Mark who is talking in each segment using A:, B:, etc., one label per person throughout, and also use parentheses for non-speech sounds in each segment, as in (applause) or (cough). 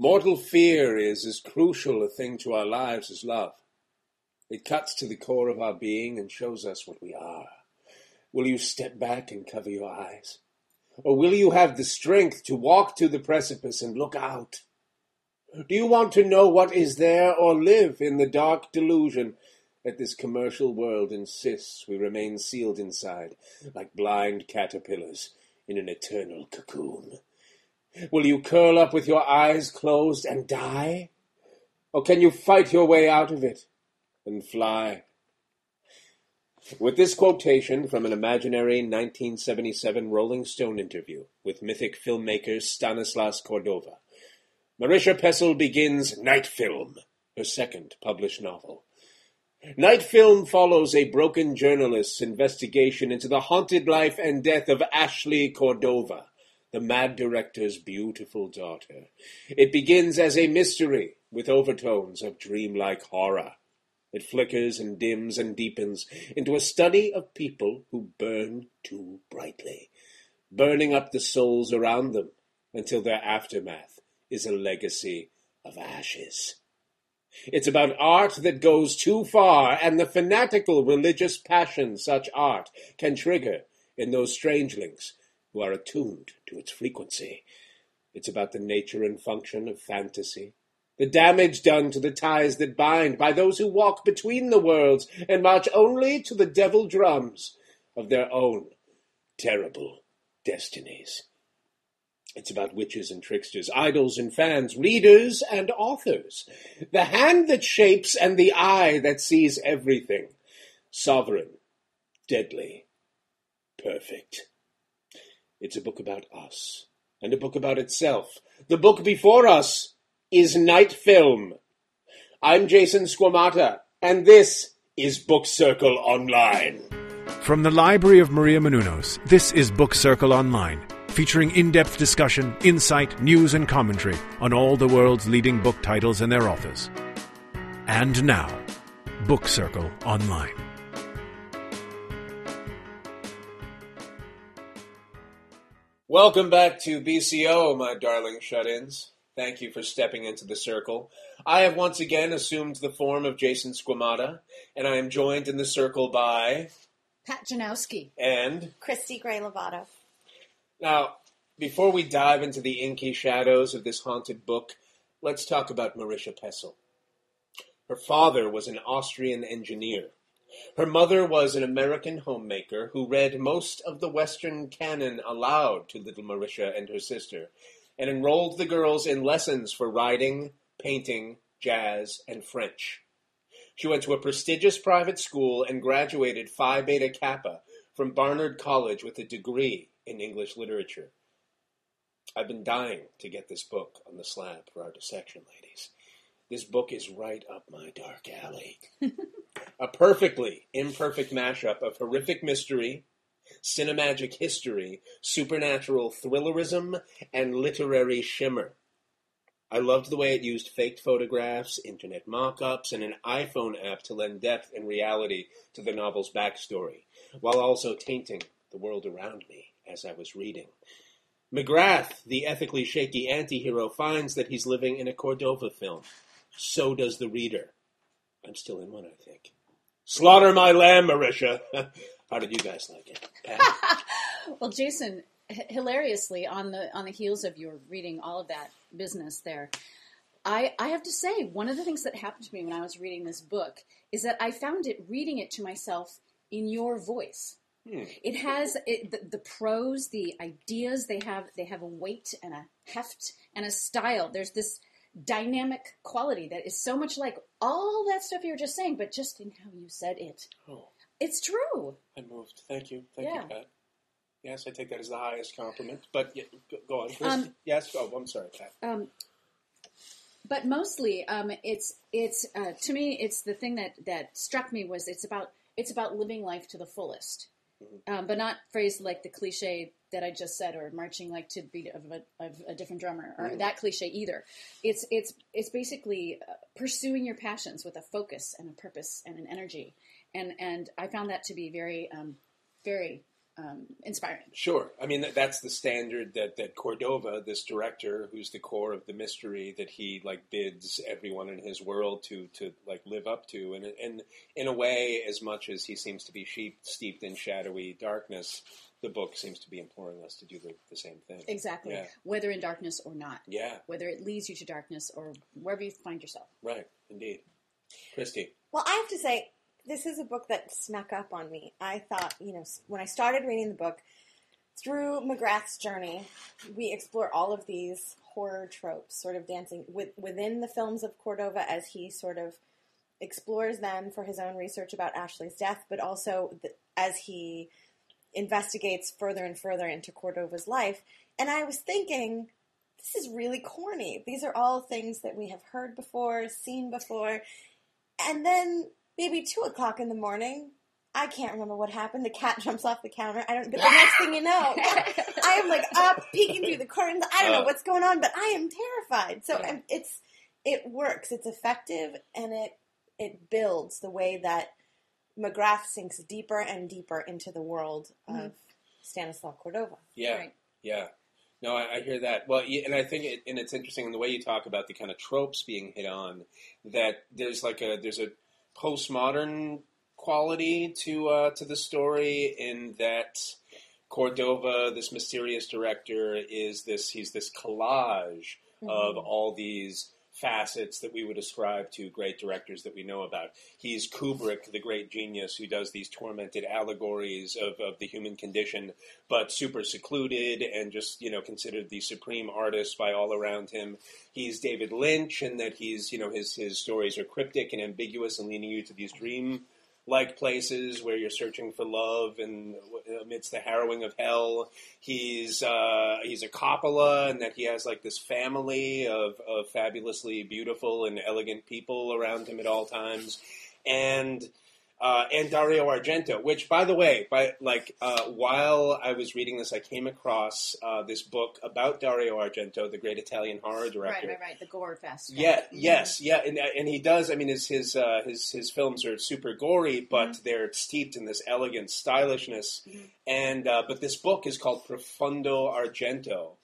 A: Mortal fear is as crucial a thing to our lives as love. It cuts to the core of our being and shows us what we are. Will you step back and cover your eyes? Or will you have the strength to walk to the precipice and look out? Do you want to know what is there or live in the dark delusion that this commercial world insists we remain sealed inside like blind caterpillars in an eternal cocoon? Will you curl up with your eyes closed and die? Or can you fight your way out of it and fly? With this quotation from an imaginary 1977 Rolling Stone interview with mythic filmmaker Stanislas Cordova, Marisha Pessl begins Night Film, her second published novel. Night Film follows a broken journalist's investigation into the haunted life and death of Ashley Cordova, the mad director's beautiful daughter. It begins as a mystery with overtones of dreamlike horror. It flickers and dims and deepens into a study of people who burn too brightly, burning up the souls around them until their aftermath is a legacy of ashes. It's about art that goes too far and the fanatical religious passion such art can trigger in those strangelings who are attuned to its frequency. It's about the nature and function of fantasy, the damage done to the ties that bind by those who walk between the worlds and march only to the devil drums of their own terrible destinies. It's about witches and tricksters, idols and fans, readers and authors, the hand that shapes and the eye that sees everything, sovereign, deadly, perfect. It's a book about us, and a book about itself. The book before us is Night Film. I'm Jason Squamata, and this is Book Circle Online.
B: From the Library of Maria Menounos, this is Book Circle Online, featuring in depth discussion, insight, news, and commentary on all the world's leading book titles and their authors. And now, Book Circle Online.
A: Welcome back to BCO, my darling shut ins. Thank you for stepping into the circle. I have once again assumed the form of Jason Squamata, and I am joined in the circle by.
C: Pat Janowski.
A: And.
D: Christy Gray Lovato.
A: Now, before we dive into the inky shadows of this haunted book, let's talk about Marisha Pessl. Her father was an Austrian engineer. Her mother was an American homemaker who read most of the Western canon aloud to little Marisha and her sister, and enrolled the girls in lessons for writing, painting, jazz, and French. She went to a prestigious private school and graduated Phi Beta Kappa from Barnard College with a degree in English literature. I've been dying to get this book on the slab for our dissection, ladies. This book is right up my dark alley. a perfectly imperfect mashup of horrific mystery, cinemagic history, supernatural thrillerism, and literary shimmer. I loved the way it used faked photographs, internet mock ups, and an iPhone app to lend depth and reality to the novel's backstory, while also tainting the world around me as I was reading. McGrath, the ethically shaky anti hero, finds that he's living in a Cordova film. So does the reader. I'm still in one, I think. Slaughter my lamb, Marisha. (laughs) How did you guys like it? (laughs)
C: Well, Jason, h- hilariously, on the on the heels of your reading all of that business there, I, I have to say one of the things that happened to me when I was reading this book is that I found it reading it to myself in your voice.
A: Hmm.
C: It has it, the, the prose, the ideas they have. They have a weight and a heft and a style. There's this dynamic quality that is so much like all that stuff you were just saying, but just in how you said it.
A: Oh,
C: It's true.
A: I moved. Thank you. Thank
C: Yeah.
A: you, Pat. Yes, I take that as the highest compliment. But yeah, go, on.
C: Um,
A: yes. Oh, I'm sorry, Pat.
C: Um, but mostly, um, it's it's uh, to me, it's the thing that that struck me was it's about it's about living life to the fullest, um, but not phrased like the cliche that I just said, or marching like to the beat of a, of a different drummer, or that cliche either. It's it's it's basically uh, pursuing your passions with a focus and a purpose and an energy, and and I found that to be very um, very um, inspiring.
A: Sure. I mean, that's the standard that, that Cordova, this director, who's the core of the mystery, that he like bids everyone in his world to to like live up to, and and in a way, as much as he seems to be sheep, steeped in shadowy darkness, the book seems to be imploring us to do the, the same thing.
C: Exactly.
A: Yeah.
C: Whether in darkness or not.
A: Yeah.
C: Whether it leads you to darkness or wherever you find yourself.
A: Right. Indeed. Christy.
D: Well, I have to say, this is a book that snuck up on me. I thought, you know, when I started reading the book, through McGrath's journey, we explore all of these horror tropes, sort of dancing with, within the films of Cordova as he sort of explores them for his own research about Ashley's death, but also the, as he investigates further and further into Cordova's life. And I was thinking, this is really corny. These are all things that we have heard before, seen before. And then maybe two o'clock in the morning, I can't remember what happened. The cat (laughs) jumps off the counter. I don't. But the next thing you know, (laughs) I am like up, peeking through the curtains. I don't know
A: Uh.
D: what's going on, but I am terrified. So
C: Yeah.
D: I'm- it's it works. It's effective, and it it builds the way that McGrath sinks deeper and deeper into the world of Stanislaw Cordova.
A: Yeah.
C: Right.
A: Yeah. No, I, I hear that. Well, yeah, and I think, it, and it's interesting in the way you talk about the kind of tropes being hit on. That there's like a there's a postmodern quality to uh, to the story in that Cordova, this mysterious director, is this he's this collage of all these facets that we would ascribe to great directors that we know about. He's Kubrick, the great genius who does these tormented allegories of, of the human condition, but super secluded and just, you know, considered the supreme artist by all around him. He's David Lynch in that he's, you know, his, his stories are cryptic and ambiguous and leading you to these dream like places where you're searching for love and amidst the harrowing of hell. He's uh, he's a Coppola, and that he has like this family of, of fabulously beautiful and elegant people around him at all times, and. Uh, and Dario Argento, which, by the way, by like uh, while I was reading this, I came across uh, this book about Dario Argento, the great Italian horror director.
C: Right, right, right. The gore fest.
A: Yeah, yes, yeah, and, and he does. I mean, his his uh, his his films are super gory, but they're steeped in this elegant stylishness. And uh, but this book is called Profondo Argento,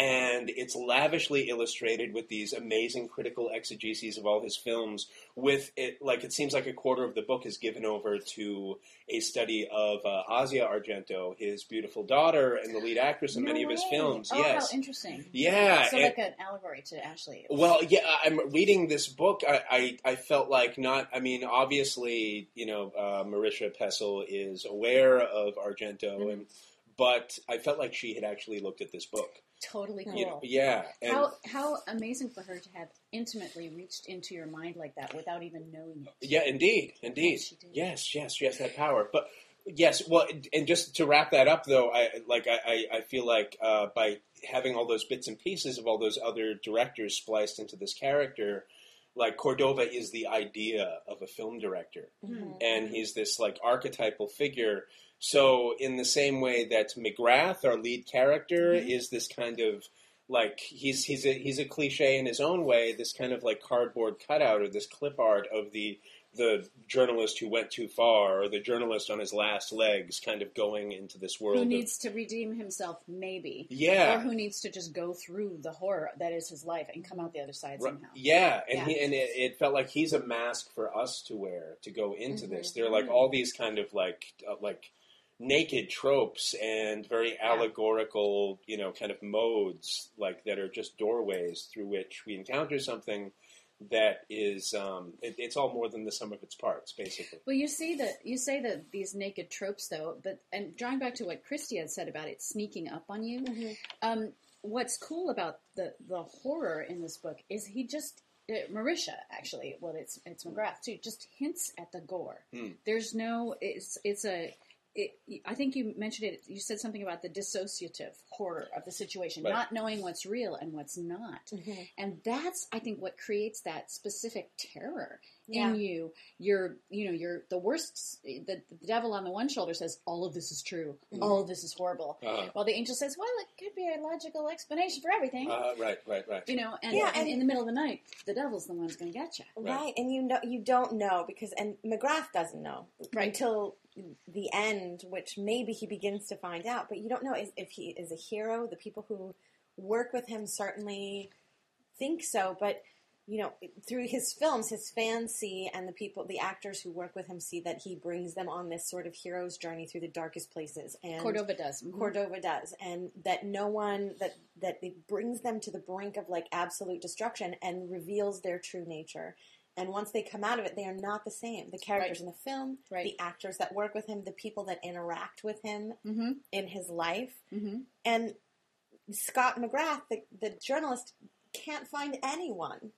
A: and it's lavishly illustrated with these amazing critical exegeses of all his films. With it, like it seems like a quarter of the book is given over to a study of uh, Asia Argento, his beautiful daughter, and the lead actress in
C: No
A: many of his films.
C: Oh,
A: yes,
C: how interesting.
A: yeah,
C: So
A: and-
C: like an allegory to Ashley.
A: well, yeah, I'm reading this book. I, I, I felt like not. I mean, obviously, you know, uh, Marisha Pessl is aware of Argento, and but I felt like she had actually looked at this book.
C: Totally cool.
A: You know, yeah, and
C: How how amazing for her to have intimately reached into your mind like that without even knowing it.
A: yeah, indeed, indeed,
C: Yes,
A: yes, yes, that power. But yes, well, and just to wrap that up, though, I like I, I, I feel like uh, by having all those bits and pieces of all those other directors spliced into this character. Like Cordova is the idea of a film director, and he's this like archetypal figure. So, in the same way that McGrath, our lead character, is this kind of like he's he's a he's a cliche in his own way. This kind of like cardboard cutout or this clip art of the the journalist who went too far or the journalist on his last legs, kind of going into this world.
C: Who
A: of-
C: needs to redeem himself, maybe.
A: Yeah.
C: Or who needs to just go through the horror that is his life and come out the other side
A: Right.
C: somehow.
A: Yeah, and
C: Yeah.
A: he and it, it felt like he's a mask for us to wear to go into
C: Mm-hmm.
A: this. There are like all these kind of like uh, like naked tropes and very allegorical, you know, kind of modes like that are just doorways through which we encounter something that is um, it, it's all more than the sum of its parts, basically.
C: Well, you see that you say that these naked tropes, though, but and drawing back to what Christy had said about it sneaking up on you. Um, what's cool about the the horror in this book is he just uh, Marisha actually, well, it's it's McGrath too, just hints at the gore. There's no, it's it's a. It, I think you mentioned it. You said something about the dissociative horror of the situation,
A: Right.
C: not knowing what's real and what's not, and that's I think what creates that specific terror
D: Yeah.
C: in you. You're, you know, you're the worst. The, the devil on the one shoulder says all of this is true, all of this is horrible,
A: Uh-huh.
C: while the angel says, well, it could be a logical explanation for everything.
A: Uh, right, right, right.
C: you know, and,
D: Yeah,
C: and,
D: and-
C: in the middle of the night, the devil's the one who's going to get you.
A: Right.
D: Right, and you know you don't know because and McGrath doesn't know
C: Right.
D: until the end, which maybe he begins to find out, but you don't know if, if he is a hero. The people who work with him certainly think so, but you know, through his films, his fans see, and the people, the actors who work with him see that he brings them on this sort of hero's journey through the darkest places. And
C: Cordova does. Mhm.
D: Cordova does, and that no one that that it brings them to the brink of like absolute destruction and reveals their true nature. And once they come out of it, they are not the same. The characters
C: Right.
D: in the film,
C: Right.
D: the actors that work with him, the people that interact with him
C: Mhm.
D: in his life,
C: Mhm.
D: and Scott McGrath, the, the journalist, can't find anyone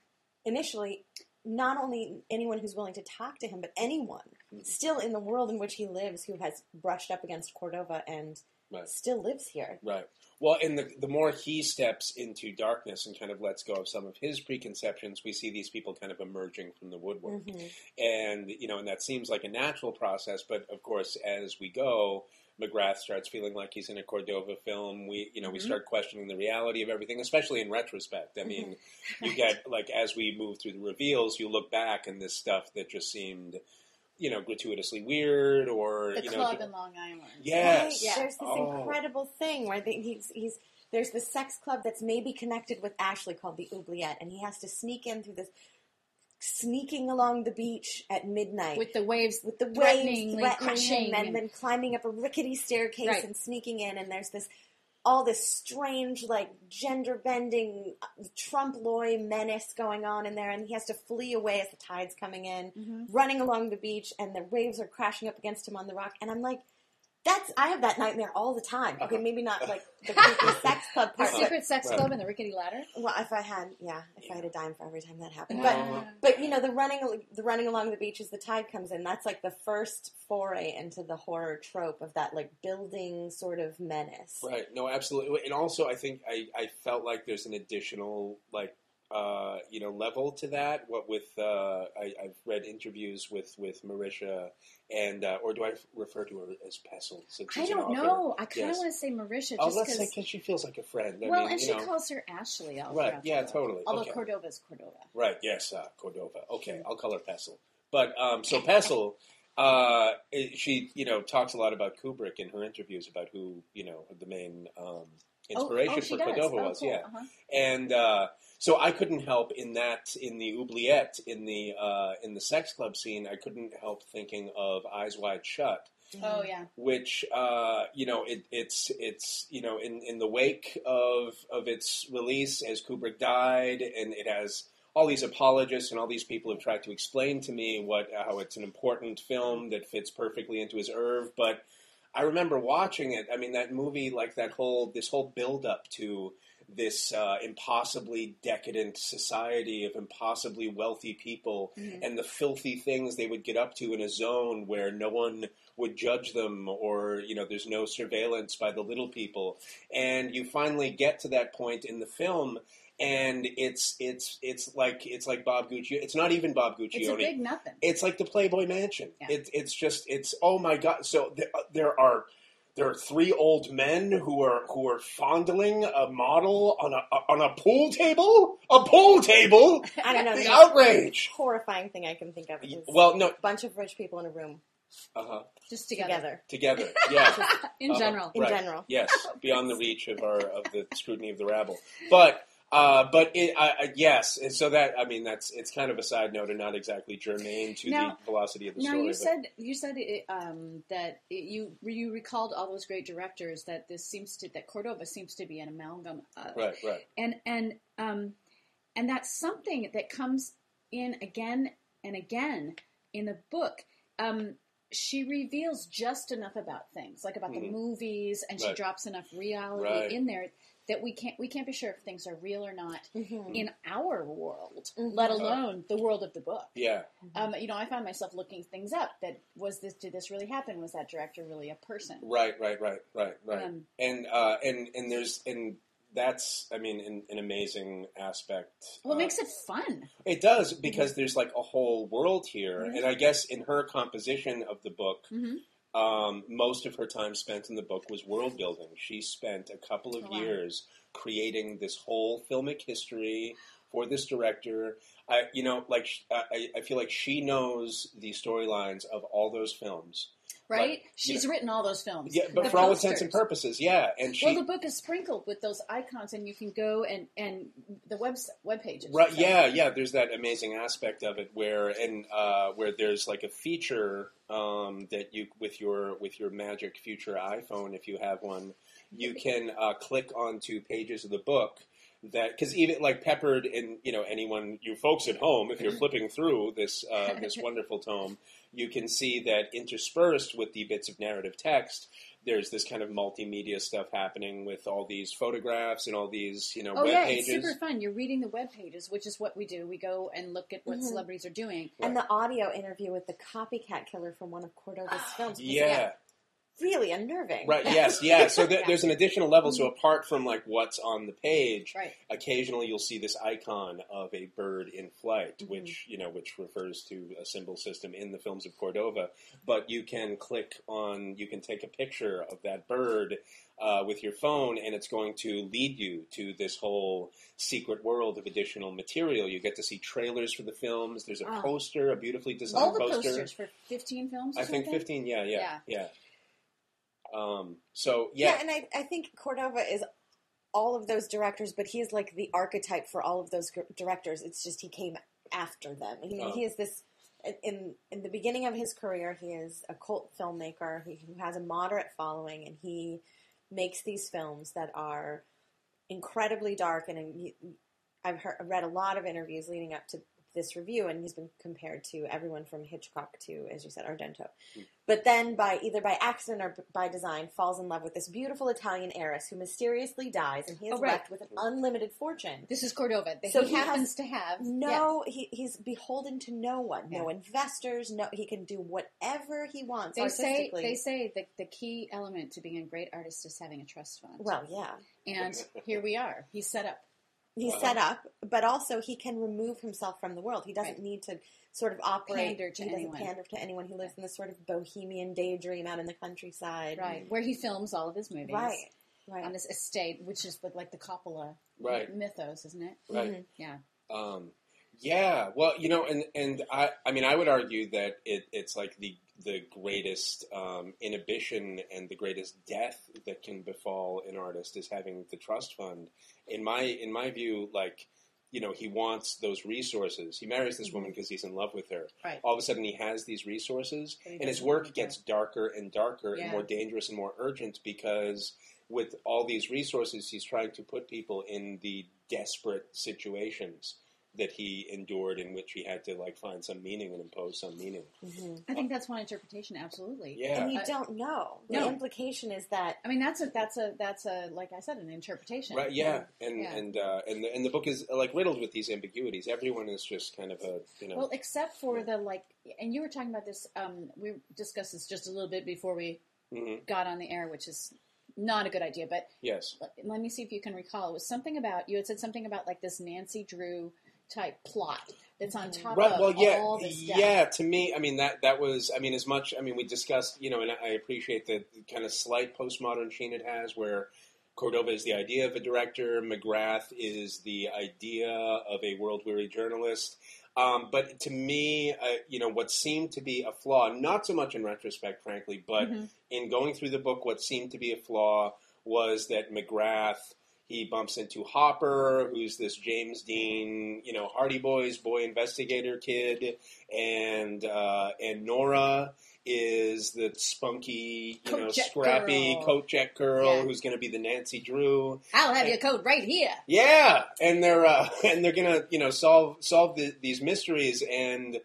D: initially. Not only anyone who's willing to talk to him, but anyone still in the world in which he lives who has brushed up against Cordova and
A: Right.
D: still lives here.
A: Right. Well, and the the more he steps into darkness and kind of lets go of some of his preconceptions, we see these people kind of emerging from the woodwork,
D: Mhm.
A: and you know, and that seems like a natural process. But of course, as we go, McGrath starts feeling like he's in a Cordova film. We, you know, we start questioning the reality of everything, especially in retrospect. I mean, you get like as we move through the reveals, you look back and this stuff that just seemed, you know, gratuitously weird or
C: The
A: you know,
C: club in Long Island.
A: Yes.
D: Right,
C: Yeah.
D: There's this
A: Oh.
D: incredible thing where they, he's he's there's the sex club that's maybe connected with Ashley called the Oubliette, and he has to sneak in through this, sneaking along the beach at midnight
C: With the waves
D: with the waves
C: threateningly
D: threatening
C: crashing
D: him, and,
C: and-
D: then climbing up a rickety staircase
C: Right.
D: and sneaking in, and there's this all this strange like gender bending trompe l'oeil menace going on in there, and he has to flee away as the tide's coming in,
C: Mm-hmm.
D: running along the beach, and the waves are crashing up against him on the rock, and I'm like. That's I have that nightmare all the time. Okay, maybe not (laughs) like the creepy sex club
C: The
D: part. but-
C: secret sex club and the rickety ladder.
D: well, if I had, yeah, if I had a dime for every time that happened.
C: Yeah.
D: But but you know, the running the running along the beach as the tide comes in. That's like the first foray into the horror trope of that like building sort of menace.
A: Right. No, absolutely. And also, I think I, I felt like there's an additional like uh, you know level to that. What with uh, I, I've read interviews with with Marisha, and uh, or do I refer to her as Pessl? Since
C: I don't know. I kind of
A: Yes.
C: want to say Marisha
A: Oh,
C: just
A: let's say
C: because.
A: she feels like a friend. I
C: Well,
A: mean,
C: and she
A: know,
C: calls her Ashley all
A: Right, yeah,
C: book.
A: totally.
C: Although
A: Okay.
C: Cordova's Cordova.
A: Right. Yes, uh, Cordova. Okay, I'll call her Pessl. But um, so Pessl, uh, she you know talks a lot about Kubrick in her interviews about who you know the main um, inspiration
C: oh, oh,
A: for. Cordova
C: Oh,
A: was.
C: cool.
A: Yeah.
C: Uh-huh.
A: and uh, so I couldn't help in that in the oubliette in the uh, in the sex club scene. I couldn't help thinking of Eyes Wide Shut,
C: Oh yeah.
A: which uh, you know it, it's it's you know in, in the wake of of its release as Kubrick died, and it has all these apologists and all these people have tried to explain to me what how it's an important film that fits perfectly into his oeuvre, but. I remember watching it. I mean, that movie, like that whole this whole build up to this uh, impossibly decadent society of impossibly wealthy people and the filthy things they would get up to in a zone where no one would judge them or you know there's no surveillance by the little people and you finally get to that point in the film and it's it's it's like it's like Bob Guccione it's not even Bob Guccione.
C: It's a big nothing.
A: it's like the Playboy Mansion.
C: Yeah.
A: It, it's just it's oh my god. So th- there are there are three old men who are who are fondling a model on a on a pool table. A pool table.
D: I don't know.
A: The
D: The
A: outrage.
D: horrifying thing I can think of is
A: Well, no.
D: a bunch of rich people in a room
A: Uh-huh.
C: Just together.
D: together.
A: Together. (laughs) Yeah.
C: In
A: Uh-huh.
C: general.
D: In
A: Right.
D: general.
A: Yes, (laughs) beyond the reach of our of the scrutiny of the rabble. But uh, but it, I, I, yes, and so that I mean that's it's kind of a side note and not exactly germane to
C: Now-
A: the velocity of the
C: Now
A: story.
C: you
A: but-
C: said you said it, um, that it, you you recalled all those great directors that this seems to that Cordova seems to be an amalgam of,
A: right, right,
C: and and um, and that's something that comes in again and again in the book. Um, she reveals just enough about things, like about the
A: Mhm.
C: movies, and she drops enough reality
A: Right.
C: in there that we can't we can't be sure if things are real or not
D: Mhm.
C: in our world,
D: Mhm.
C: let alone the world of the book.
A: yeah,
C: Um, you know, I find myself looking things up. That was this? Did this really happen? Was that director really a person?
A: right, right, right, right, right.
C: Um,
A: and uh, and and there's and that's I mean an, an amazing aspect.
C: well, it
A: uh,
C: makes it fun.
A: It does because there's like a whole world here,
C: Mhm.
A: and I guess in her composition of the book. Um, most of her time spent in the book was world building. She spent a couple of
C: wow.
A: years creating this whole filmic history for this director. I, you know, like sh- I, I feel like she knows the storylines of all those films.
C: Right?
A: But,
C: She's
A: know,
C: written all those films.
A: yeah, but
C: The
A: for all intents and purposes, yeah. And she
C: Well, the book is sprinkled with those icons, and you can go and and the web web pages.
A: Right. Yeah. Yeah. There's that amazing aspect of it where and uh, where there's like a feature um, that you with your with your magic future iPhone, if you have one, you can uh, click onto pages of the book that because even like peppered in you know anyone you folks at home if you're (laughs) flipping through this uh, this (laughs) wonderful tome you can see that interspersed with the bits of narrative text there's this kind of multimedia stuff happening with all these photographs and all these you know
C: Oh
A: web
C: yeah,
A: pages
C: it's super fun. You're reading the web pages, which is what we do. We go and look at what
D: Mhm.
C: celebrities are doing.
D: And the audio interview with the copycat killer from one of Cordova's films. was,
A: yeah
D: really unnerving.
A: Right. Yes. Yeah. So (laughs) there,
D: Yeah.
A: there's an additional level. So apart from like what's on the page,
C: Right.
A: occasionally you'll see this icon of a bird in flight,
C: Mm-hmm.
A: which you know, which refers to a symbol system in the films of Cordova. But you can click on, you can take a picture of that bird. Uh, with your phone, and it's going to lead you to this whole secret world of additional material. You get to see trailers for the films. There's a
C: Ah.
A: poster, a beautifully designed
C: All the
A: poster.
C: posters for 15 films.
A: I think 15. Yeah, yeah,
C: Yeah.
A: yeah. Um, so
D: Yeah,
A: yeah,
D: and I, I think Cordova is all of those directors, but he is like the archetype for all of those gr- directors. It's just he came after them. He,
A: Oh.
D: he is this in in the beginning of his career. He is a cult filmmaker who who has a moderate following, and he makes these films that are incredibly dark. And I've heard, read a lot of interviews leading up to this review, and he's been compared to everyone from Hitchcock to, as you said, Argento. Hmm. But then, by either by accident or by design, falls in love with this beautiful Italian heiress who mysteriously dies, and he is
C: Oh, right.
D: left with an unlimited fortune.
C: This is Cordova. That
D: So
C: he
D: he
C: happens to have. Yeah.
D: No, he, he's beholden to no one, no
C: Yeah.
D: investors. No, he can do whatever he wants
C: They say they say that the key element to being a great artist is having a trust fund.
D: well, yeah,
C: and here we are. He's set up.
D: He's
A: Wow.
D: set up, but also he can remove himself from the world. He doesn't
C: Right.
D: need to sort of operate.
C: Pander to
D: he doesn't
C: anyone.
D: pander to anyone. He lives in this sort of bohemian daydream out in the countryside.
C: Right, where he films all of his movies.
D: right, right.
C: On this estate, which is like the Coppola
A: Right.
C: mythos, isn't it?
A: right.
D: Mhm.
C: Yeah.
A: Um, yeah, well, you know, and and I, I mean, I would argue that it, it's like the the greatest um, inhibition and the greatest death that can befall an artist is having the trust fund. In my in my view, like you know, he wants those resources. He marries this woman because he's in love with her.
C: Right.
A: All of a sudden, he has these resources, and his work gets darker and darker
C: Yeah.
A: and more dangerous and more urgent because with all these resources, he's trying to put people in the desperate situations that he endured in which he had to like find some meaning and impose some meaning.
C: I think that's one interpretation. Absolutely.
A: Yeah.
D: And you don't know. The
C: no.
D: implication is that
C: I mean, that's a that's a that's a like I said, an interpretation.
A: Right, yeah, and
C: Yeah.
A: and uh, and the, and the book is like riddled with these ambiguities. Everyone is just kind of a you know
C: Well, except for the like, and you were talking about this. Um, we discussed this just a little bit before we
A: Mhm.
C: got on the air, which is not a good idea. But
A: yes,
C: let, let me see if you can recall. It was something about you had said something about like this Nancy Drew type plot that's on top
A: right.
C: of
A: Well, yeah,
C: all this stuff.
A: yeah. To me, I mean that that was I mean as much I mean we discussed you know and I appreciate the kind of slight postmodern sheen it has where. Cordova is the idea of a director. McGrath is the idea of a world-weary journalist. Um, but to me, uh, you know, what seemed to be a flaw, not so much in retrospect, frankly, but
C: Mhm.
A: in going through the book, what seemed to be a flaw was that McGrath he bumps into Hopper, who's this James Dean, you know, Hardy Boys boy investigator kid, and uh, and Nora is the spunky, you
C: Coat
A: know, scrappy
C: girl.
A: coat check girl
C: Yeah.
A: who's going to be the Nancy Drew.
C: I'll have your coat right here.
A: Yeah, and they're uh, (laughs) and they're gonna you know solve solve the, these mysteries, and it,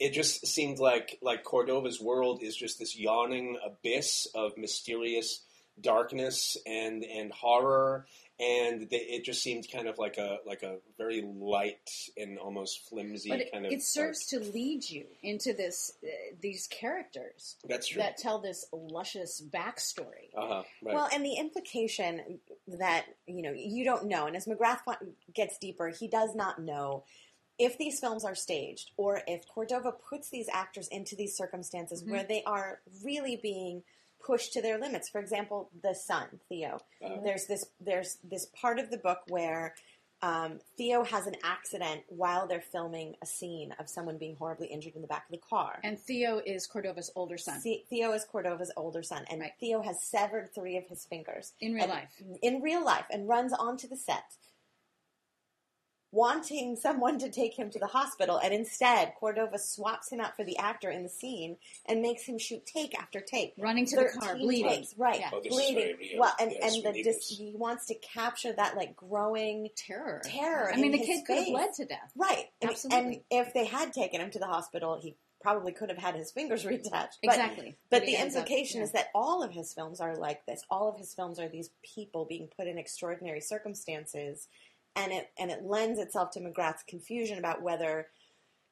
A: it just seemed like like Cordova's world is just this yawning abyss of mysterious darkness and and horror, and they, it just seemed kind of like a like a very light and almost flimsy
C: But it,
A: kind of.
C: it serves to lead you into this uh, these characters
A: That's true.
C: that tell this luscious backstory.
A: uh huh. Right.
D: Well, and the implication that you know you don't know, and as McGrath fi- gets deeper, he does not know if these films are staged or if Cordova puts these actors into these circumstances
C: Mm-hmm.
D: where they are really being pushed to their limits. For example, the son Theo.
A: Uh-huh.
D: There's this there's this part of the book where Um, Theo has an accident while they're filming a scene of someone being horribly injured in the back of the car.
C: And Theo is Cordova's older son.
D: The- Theo is Cordova's older son, and
C: Right.
D: Theo has severed three of his fingers
C: In real
D: and-
C: life.
D: In real life, and runs onto the set, wanting someone to take him to the hospital, and instead Cordova swaps him out for the actor in the scene and makes him shoot take after take.
C: Running to the car, bleeding.
D: takes, right?
C: Yeah.
A: Oh,
D: bleeding. Well, and
A: Yes,
D: and the
A: we
D: dis- he wants to capture that like growing
C: Terror.
D: terror.
C: I mean, the
D: his
C: kid could have
D: face.
C: bled to death.
D: Right.
C: Absolutely.
D: And if they had taken him to the hospital, he probably could have had his fingers (laughs) reattached. But,
C: Exactly.
D: But
C: he
D: the
C: ends up-
D: implication
C: yeah.
D: is that all of his films are like this. All of his films are these people being put in extraordinary circumstances, and it and it lends itself to McGrath's confusion about whether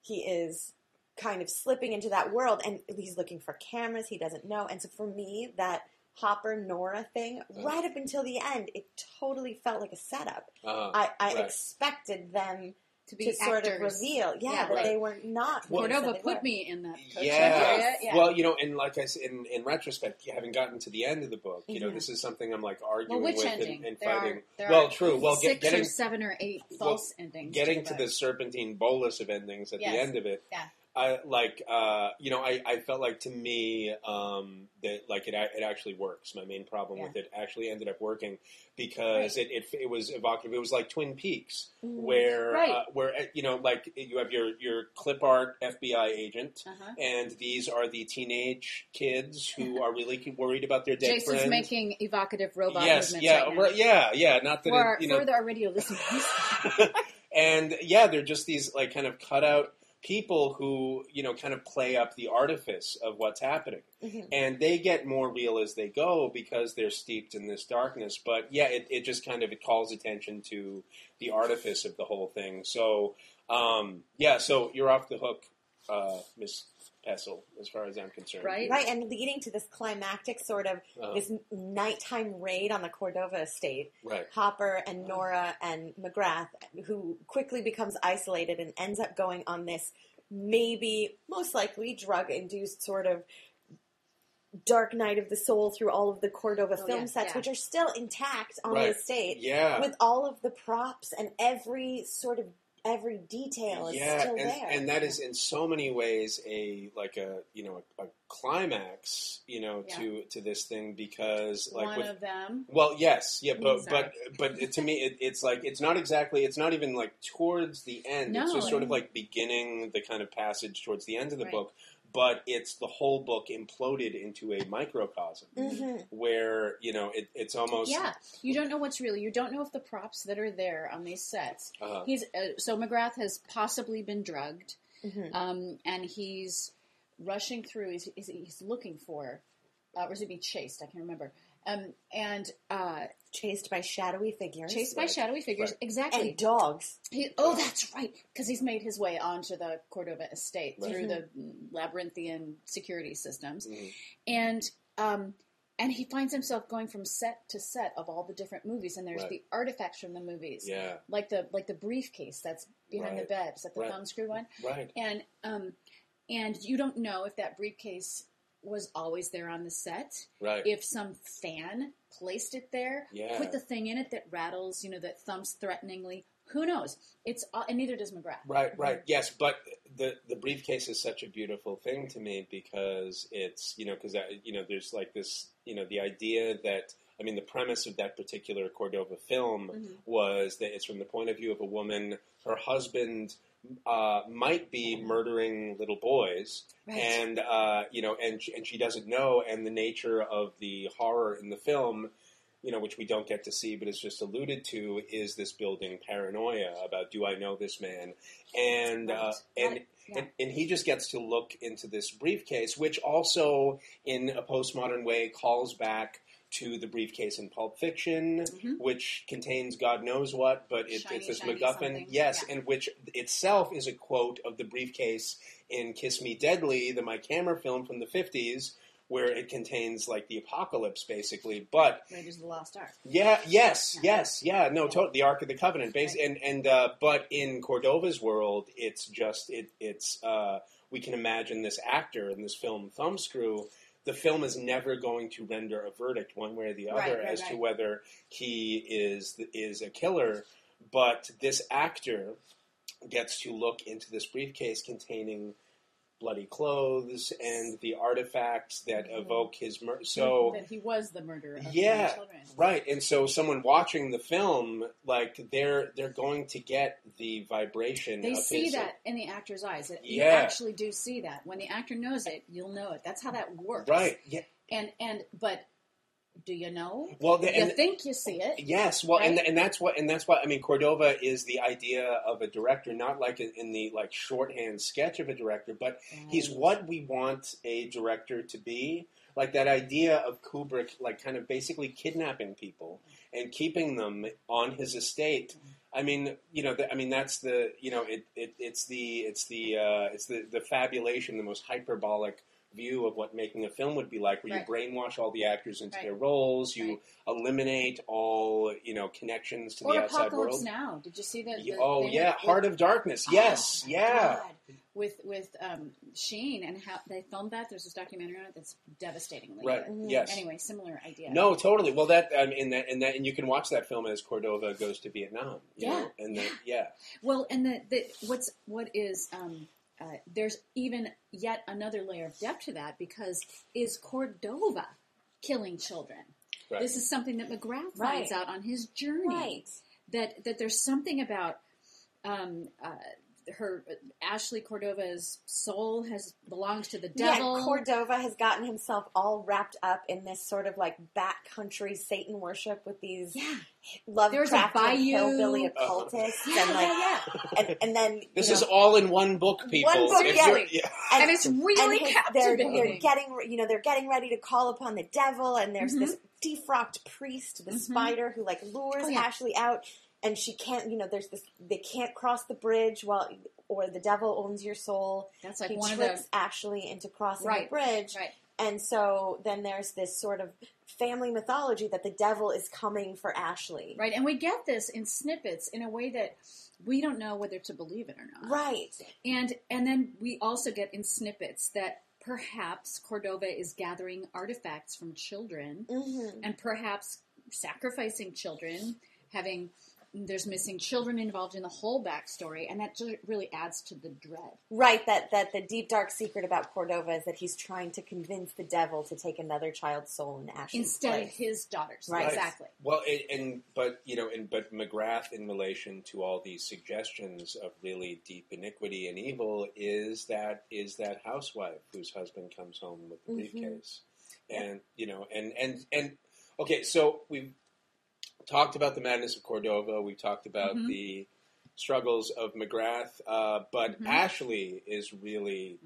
D: he is kind of slipping into that world, and he's looking for cameras he doesn't know. And so for me, that Hopper Nora thing, right up until the end, it totally felt like a setup.
A: Uh,
D: I, I
A: right.
D: expected them
C: to be
D: to sort of
C: actors.
D: reveal, yeah,
C: Yeah,
D: that
A: right.
D: they were not. who they
C: Cordova
D: said they
C: put
D: were.
C: me in that. coach
A: Yeah.
C: area, yeah.
A: Well, you know, and like I said, in, in retrospect, having gotten to the end of the book, you know,
D: Mhm.
A: this is something I'm like arguing
C: Well, which
A: with
C: ending?
A: and, and
C: There are-
A: fighting.
C: there
A: well, true. Well, get,
C: Six
A: getting
C: or seven or eight false endings.
A: getting
C: the
A: to
C: book.
A: the serpentine bolus of endings at
C: Yes.
A: the end of it.
C: Yeah.
A: I like, uh, you know, I, I felt like to me um, that like it it actually works. My main problem
C: Yeah.
A: with it actually ended up working because it, it it was evocative. It was like Twin Peaks,
D: Mhm.
A: where
C: Right.
A: uh, where uh, you know, like you have your your clip art FBI agent.
C: Uh-huh.
A: And these are the teenage kids who (laughs) are really worried about their dead
C: Jason's
A: friends.
C: making evocative robot
A: yes, yeah,
C: right
A: yeah, yeah. Not that
C: For,
A: it, you know,
C: for our radio listeners, (laughs)
A: and yeah, they're just these like kind of cut out people who you know kind of play up the artifice of what's happening,
D: Mhm.
A: and they get more real as they go because they're steeped in this darkness. But yeah, it, it just kind of it calls attention to the artifice of the whole thing. So um, yeah, so you're off the hook, uh, Miss Pessl, as far as I'm concerned.
C: Right.
D: Right, and leading to this climactic sort of
A: Uh-huh.
D: this nighttime raid on the Cordova estate.
A: Right.
D: Hopper and Nora and McGrath, who quickly becomes isolated and ends up going on this maybe, most likely, drug induced sort of dark night of the soul through all of the Cordova
C: Oh,
D: film
C: yeah,
D: sets,
C: yeah.
D: which are still intact on
A: Right.
D: the estate,
A: Yeah.
D: with all of the props and every sort of every detail is
A: yeah,
D: still
A: and,
D: there.
A: and that is in so many ways a like a you know a, a climax you know
C: Yeah.
A: to to this thing because like
C: one
A: with,
C: of them.
A: well yes yeah but
C: Sorry.
A: but but to me it, it's like it's not exactly it's not even like towards the end it's
C: No.
A: just sort of like beginning the kind of passage towards the end of the
C: Right.
A: book but it's the whole book imploded into a microcosm
D: Mhm.
A: where you know it, it's almost
C: Yeah, you don't know what's real. You don't know if the props that are there on these sets.
A: uh,
C: He's uh, so McGrath has possibly been drugged,
D: Mhm.
C: um, and he's rushing through. He's, he's, he's looking for, uh, or is he being chased? I can't remember. Um, and uh,
D: chased by shadowy figures.
C: chased by shadowy figures.
A: Right.
C: Exactly.
D: and dogs.
C: He, oh, that's right, because he's made his way onto the Cordova estate
A: Right.
C: through the labyrinthian security systems,
A: Mhm.
C: and um, and he finds himself going from set to set of all the different movies, and there's
A: Right.
C: the artifacts from the movies,
A: yeah
C: like the like the briefcase that's behind the bed, is that the
A: Right.
C: thumbscrew one?
A: right
C: And um, and you don't know if that briefcase was always there on the set,
A: right
C: if some fan placed it there,
A: Yeah.
C: put the thing in it that rattles, you know, that thumps threateningly. Who knows? It's all, and neither does McGrath.
A: Right, mm-hmm. right, yes, but the the briefcase is such a beautiful thing to me because it's you know because uh, you know there's like this you know the idea that I mean the premise of that particular Cordova film
C: Mhm.
A: was that it's from the point of view of a woman. Her husband uh, might be murdering little boys,
C: Right.
A: and uh, you know, and she, and she doesn't know. And the nature of the horror in the film, you know, which we don't get to see, but is just alluded to, is this building paranoia about do I know this man, and uh, and.
C: Right. Yeah.
A: And, and he just gets to look into this briefcase, which also, in a postmodern way, calls back to the briefcase in Pulp Fiction,
C: Mhm.
A: which contains God knows what, but it,
C: Shiny,
A: it's this MacGuffin.
C: something.
A: Yes,
C: Yeah.
A: and which itself is a quote of the briefcase in Kiss Me Deadly, the Mike Hammer film from the 50s, where it contains like the apocalypse basically. But
C: Raiders of the Lost Ark.
A: yeah, yes, yes, yeah, no, totally. The Ark of the Covenant, base,
C: Right.
A: and and uh, but in Cordova's world, it's just it it's uh, we can imagine this actor in this film Thumbscrew. The film is never going to render a verdict one way or the other
C: Right, right,
A: as to
C: right.
A: whether he is is a killer. but this actor gets to look into this briefcase containing bloody clothes and the artifacts that evoke his murder. So
C: that he was the murderer of
A: yeah,
C: children.
A: right. And so someone watching the film, like they're they're going to get the vibration.
C: They see
A: his,
C: that in the actor's eyes. You
A: Yeah.
C: actually do see that. When the actor knows it, you'll know it. That's how that works.
A: right? Yeah.
C: And and but do you know?
A: Well, the,
C: you
A: and,
C: think you see it.
A: Yes, well, and
C: Right?
A: and that's what and that's what I mean. Cordova is the idea of a director, not like in, in the like shorthand sketch of a director, but he's what we want a director to be. Like that idea of Kubrick, like kind of basically kidnapping people and keeping them on his estate. I mean, you know, I mean that's the you know it, it it's the it's the uh, it's the the fabulation, the most hyperbolic view of what making a film would be like, where
C: Right.
A: you brainwash all the actors into
C: Right.
A: their roles, you
C: Right.
A: eliminate all you know connections to
C: Or
A: the outside
C: Apocalypse
A: world.
C: Now. Did you see the
A: oh yeah,
C: with-
A: Heart of Darkness.
C: Oh,
A: Yes, yeah.
C: God. With with um, Sheen and how they filmed that. There's this documentary on it that's devastatingly
A: Right.
C: good.
A: Yes.
C: Anyway, similar idea.
A: No, totally. Well, that um, in that and that and you can watch that film as Cordova goes to Vietnam.
C: Yeah,
A: know? and the, yeah,
C: Well, and the, the what's what is um, uh, there's even yet another layer of depth to that because is Cordova killing children?
A: right.
C: This is something that McGrath
D: Right.
C: finds out on his journey.
D: Right.
C: That that there's something about um, uh, her Ashley Cordova's soul has belongs to the devil.
D: Yeah, Cordova has gotten himself all wrapped up in this sort of like backcountry Satan worship with these
C: yeah,
D: Lovecraftian
C: There's a bayou.
D: hillbilly
A: Uh-huh.
D: occultists,
C: yeah,
D: and like,
C: yeah, yeah.
D: and, and then
A: this
D: you
A: is
D: know,
A: all in one book, people.
D: One book, yeah.
A: yeah.
C: And it's really
D: and his- they're, they're getting you know they're getting ready to call upon the devil, and there's
C: Mhm.
D: this defrocked priest, the
C: Mhm.
D: spider, who like lures
C: Oh, yeah.
D: Ashley out, and she can't you know there's this they can't cross the bridge while or the devil owns your soul.
C: That's like
D: he
C: one of the
D: Ashley into crossing
C: Right,
D: the bridge,
C: right.
D: and so then there's this sort of family mythology that the devil is coming for Ashley.
C: Right, and we get this in snippets in a way that we don't know whether to believe it or not.
D: Right.
C: And and then we also get in snippets that perhaps Cordova is gathering artifacts from children
D: hmm
C: and perhaps sacrificing children, having there's missing children involved in the whole backstory, and that ju- really adds to the dread.
D: Right, that, that the deep dark secret about Cordova is that he's trying to convince the devil to take another child's soul in Ashley's
C: Instead of his daughters.
D: Right.
C: Exactly.
A: Well, and, and but you know, and but McGrath, in relation to all these suggestions of really deep iniquity and evil, is that is that housewife whose husband comes home with the briefcase, mm-hmm. and you know, and and and okay, so we've talked about the madness of Cordova. We talked about
C: Mhm.
A: the struggles of McGrath, uh, but
C: Mhm.
A: Ashley is really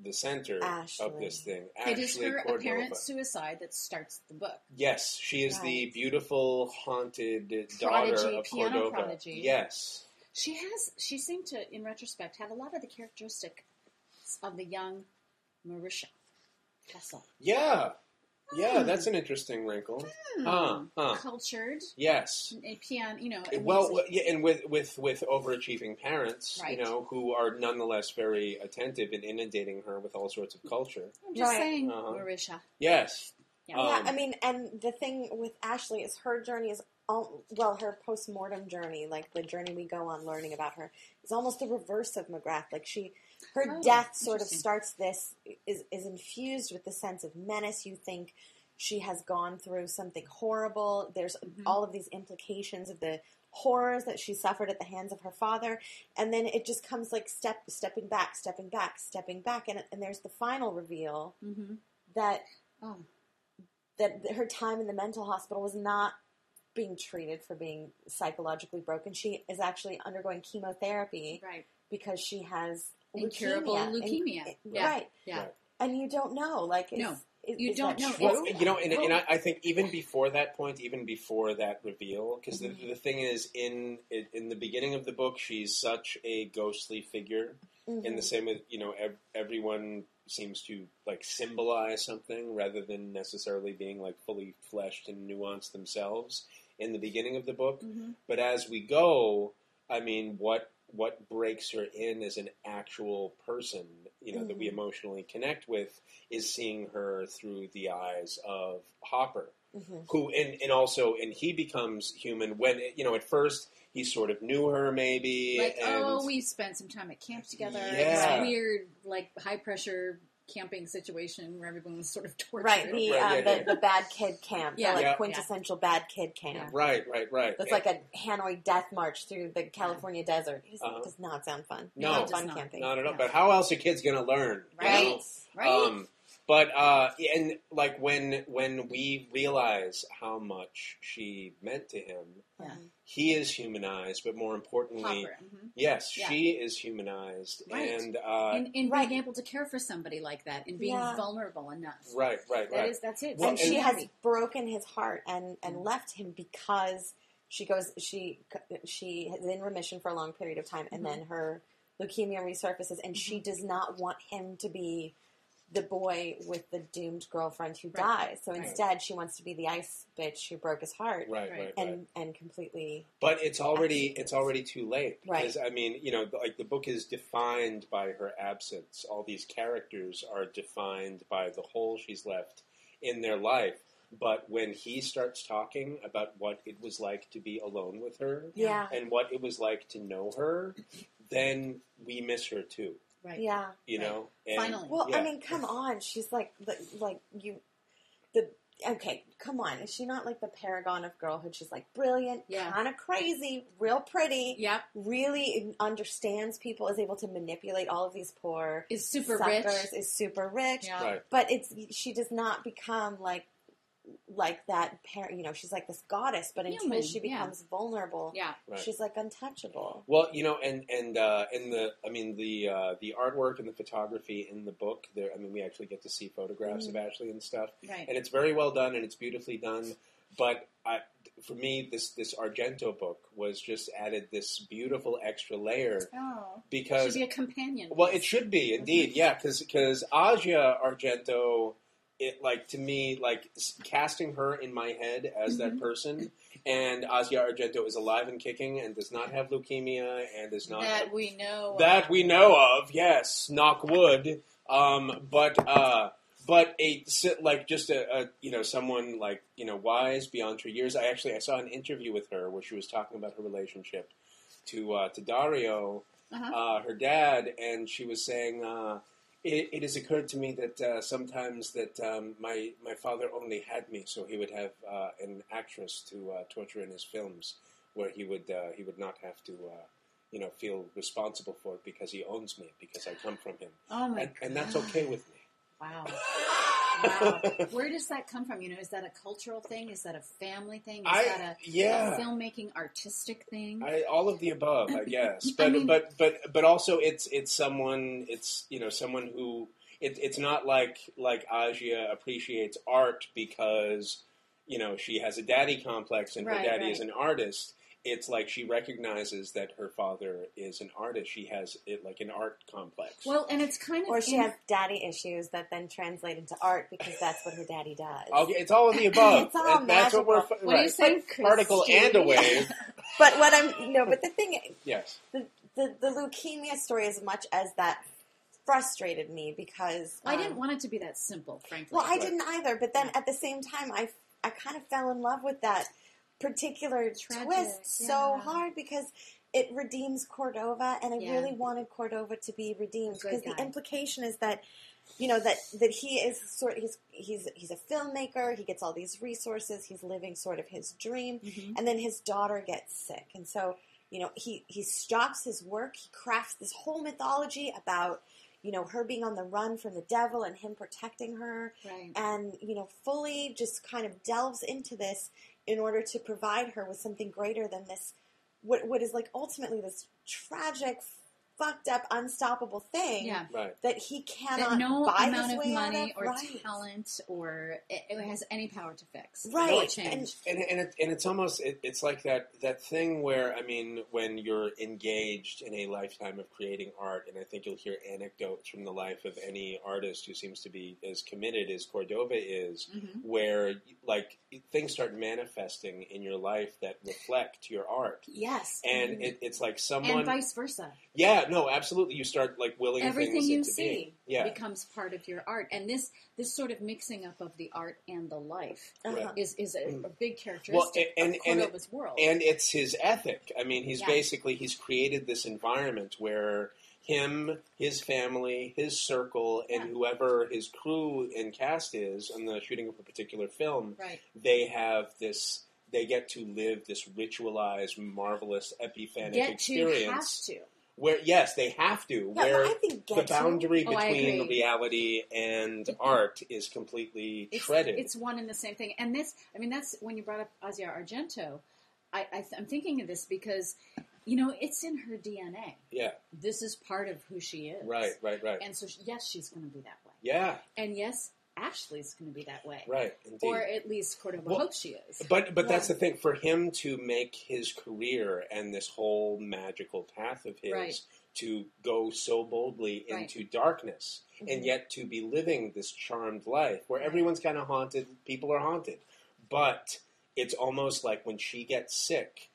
A: the center
D: Ashley.
A: of this thing.
C: It is
A: Ashley
C: her
A: Cordova.
C: apparent suicide that starts the book.
A: Yes, she is the beautiful, haunted daughter
C: Prodigy,
A: of
C: piano
A: Cordova.
C: prodigy.
A: Yes,
C: She has. She seemed to, in retrospect, have a lot of the characteristics of the young Marisha Pessl.
A: yeah, yeah.
C: Hmm.
A: That's an interesting wrinkle.
C: Hmm.
A: Huh, huh.
C: Cultured,
A: Yes.
C: a piano. You know. a
A: Well, yeah, and with with with overachieving parents,
C: Right.
A: you know, who are nonetheless very attentive and inundating her with all sorts of culture.
C: I'm just
D: Right.
C: saying,
A: Uh-huh.
C: Marisha.
A: Yes,
C: Yeah.
A: Um,
D: yeah, I mean, and the thing with Ashley is her journey is, al- well, her post mortem journey, like the journey we go on learning about her, is almost the reverse of McGrath. Like she, her
C: Oh,
D: death sort of starts this, is, is infused with the sense of menace. You think she has gone through something horrible. There's
C: Mm-hmm.
D: all of these implications of the horrors that she suffered at the hands of her father and then it just comes like step stepping back stepping back stepping back and, and there's the final reveal
C: Mm-hmm.
D: that
C: Oh,
D: that her time in the mental hospital was not being treated for being psychologically broken. She is actually undergoing chemotherapy
C: right.
D: because she has
C: Incurable
D: leukemia.
C: leukemia.
D: And-
C: Yeah.
D: Right.
C: Yeah.
A: Right.
D: And you don't know. Like, is,
C: No,
D: is,
C: you
D: is
C: don't
D: that
C: know.
D: True?
A: Well, you know, and, and I. I think even before that point, even before that reveal, because
C: Mm-hmm.
A: the, the thing is, in in the beginning of the book, she's such a ghostly figure.
D: Mhm.
A: In the same way, you know, ev- everyone seems to like symbolize something rather than necessarily being like fully fleshed and nuanced themselves in the beginning of the book.
C: Mhm.
A: But as we go, I mean, what what breaks her in as an actual person, you know, that we
D: Mhm.
A: emotionally connect with, is seeing her through the eyes of Hopper. who and and also and he becomes human when you know at first he sort of knew her maybe
C: Like,
A: and
C: oh, we spent some time at camp together.
A: Yeah.
C: This weird, like high pressure camping situation where everyone was sort of (laughs) tortured.
D: Right, the
A: Right,
D: uh,
A: yeah,
D: the,
A: yeah.
D: the bad kid camp,
C: Yeah.
D: the like
A: Yeah.
D: quintessential bad kid camp.
A: right right right
D: That's like a Hanoi death march through the California desert. It
A: Uh-huh.
D: does not sound fun.
A: No.
D: not
A: It
D: fun
C: does not.
D: camping.
A: not at all
C: Yeah.
A: but how else are kids gonna learn you
C: Right.
A: know?
C: Right.
A: Um, but uh, and like when when we realize how much she meant to him,
C: Yeah.
A: he is humanized. But more importantly,
C: Hopper. mhm.
A: yes,
C: Yeah.
A: she is humanized,
C: Right.
A: and uh,
C: in, in
D: right.
C: being able to care for somebody like that and being
D: Yeah.
C: vulnerable enough.
A: right, right, right.
C: is that's it.
A: Well,
D: and
C: It's
D: she has
C: humanity.
D: broken his heart and and left him because she goes she she is in remission for a long period of time and then her leukemia resurfaces and she does not want him to be the boy with the doomed girlfriend who
C: Right.
D: dies so
C: Right.
D: instead she wants to be the ice bitch who broke his heart
A: Right,
C: Right.
A: right, right.
D: and and completely
A: But it's already it's already too late
D: Right.
A: because I mean you know like the book is defined by her absence. All these characters are defined by the hole she's left in their life. But when he starts talking about what it was like to be alone with her
D: yeah
A: and what it was like to know her, then we miss her too.
C: Right.
D: yeah
A: You
C: Right.
A: know. And-
C: Finally.
D: Well,
A: yeah.
D: I mean, come on. She's like, the, like you, the okay. Come on. Is she not like the paragon of girlhood? She's like brilliant,
C: Yeah.
D: kind of crazy, real pretty.
C: Yep.
D: Really understands people, is able to manipulate all of these poor
C: Is super
D: suckers,
C: rich.
D: is super rich.
C: Yeah.
A: Right.
D: But it's she does not become like like that parent. You know, she's like this goddess, but until
C: Human,
D: she
C: yeah.
D: becomes vulnerable,
C: Yeah.
A: Right.
D: she's like untouchable.
A: Well, you know, and and uh, in the, I mean, the uh, the artwork and the photography in the book. There, I mean, we actually get to see photographs
D: Mm-hmm.
A: of Ashley and stuff,
C: Right.
A: and it's very well done and it's beautifully done. But I, for me, this this Argento book was just added this beautiful extra layer
C: Oh. Should
A: because
C: be a companion.
A: well, it should be indeed, yeah, because Asia Argento, it like to me like casting her in my head as that person, and Asia Argento is alive and kicking and does not have leukemia and is not
C: that we know.
A: that
C: of.
A: we know of. Yes, knock wood. Um, but uh, but a like just a, a you know someone like you know wise beyond her years. I actually I saw an interview with her where she was talking about her relationship to uh, to Dario,
C: Uh-huh.
A: uh, her dad, and she was saying. It, it has occurred to me that uh, sometimes that um, my my father only had me so he would have uh, an actress to uh, torture in his films, where he would uh, he would not have to uh, you know feel responsible for it because he owns me because I come from him,
C: Oh
A: and, and that's okay with me.
C: Wow. (laughs) Wow. (laughs) Where does that come from? You know, is that a cultural thing? Is that a family thing? Is
A: I-
C: that a,
A: yeah.
C: a filmmaking artistic thing?
A: I, all of the above, I guess. (laughs)
C: I
A: But
C: mean-
A: but but but also, it's it's someone. It's you know someone who. It, it's not like like Asia appreciates art because you know she has a daddy complex and her
C: Right,
A: daddy
C: right.
A: is an artist. It's like she recognizes that her father is an artist. She has it like an art complex.
C: well, and it's kind of
D: Or she
C: in-
D: has daddy issues that then translate into art because that's what her daddy does.
A: Okay, it's all of the above. (laughs)
D: It's all
A: And that's what we're.
D: magical.
C: What are you
A: right.
C: saying,
A: Particle and a wave. (laughs)
D: But what I'm no, but the thing,
A: Yes.
D: the, the the leukemia story, as much as that frustrated me because
C: I
D: um,
C: didn't want it to be that simple, frankly.
D: Well, I
A: Right.
D: didn't either. But then at the same time, I I kind of fell in love with that particular
C: Tragic,
D: twist so hard because. It redeems Cordova, and I
C: Yeah.
D: really wanted Cordova to be redeemed because the implication is that, you know, that that he is sort he's he's he's a filmmaker. He gets all these resources. He's living sort of his dream,
C: Mhm.
D: and then his daughter gets sick, and so you know he he stops his work. He crafts this whole mythology about you know her being on the run from the devil and him protecting her,
C: Right.
D: and you know fully just kind of delves into this in order to provide her with something greater than this what what is like ultimately this tragic fucked up unstoppable thing
C: Yeah.
A: Right.
D: that he cannot
C: That no
D: buy
C: amount
D: his
C: of
D: way
C: money
D: out of.
C: or
D: right.
C: talent or it, it has any power to fix.
D: Right.
C: Or
D: And-
C: change.
A: and and, it, and it's almost it, it's like that that thing where I mean when you're engaged in a lifetime of creating art, and I think you'll hear anecdotes from the life of any artist who seems to be as committed as Cordova is,
C: Mhm.
A: where like things start manifesting in your life that reflect your art,
C: Yes.
A: and it, it's like someone
C: and vice versa.
A: Yeah, no, absolutely. You start like willing
C: Everything
A: things
C: you
A: into
C: see
A: being. Yeah,
C: becomes part of your art, and this this sort of mixing up of the art and the life
D: Uh-huh.
C: is is a, a big
A: Well,
C: characteristic
A: and-
C: of
A: and-
C: world.
A: and it's his ethic. I mean, he's
C: Yeah.
A: basically he's created this environment where him, his family, his circle, and
C: Yeah.
A: whoever his crew and cast is on the shooting of a particular film,
C: right.
A: they have this. They get to live this ritualized, marvelous, epiphanic
C: Get to
A: experience.
C: to.
A: Where yes, they have to.
D: Yeah,
A: where
D: I think
A: the boundary
C: Oh,
A: between reality and art is completely
C: It's,
A: shredded.
C: it's one and the same thing. And this, I mean, that's when you brought up Asia Argento. I, I th- I'm thinking of this because, you know, it's in her DNA.
A: yeah,
C: This is part of who she is.
A: right, right, right.
C: And so, yes, she's going to be that way.
A: yeah,
C: And yes, Ashley's going to be that way.
A: right. Indeed.
C: Or at least Cordova
A: Well,
C: hopes she is.
A: But but that's the thing for him to make his career and this whole magical path of his
C: Right.
A: to go so boldly
C: Right.
A: into darkness and mm-hmm. yet to be living this charmed life where everyone's kind of haunted, people are haunted, but it's almost like when she gets sick.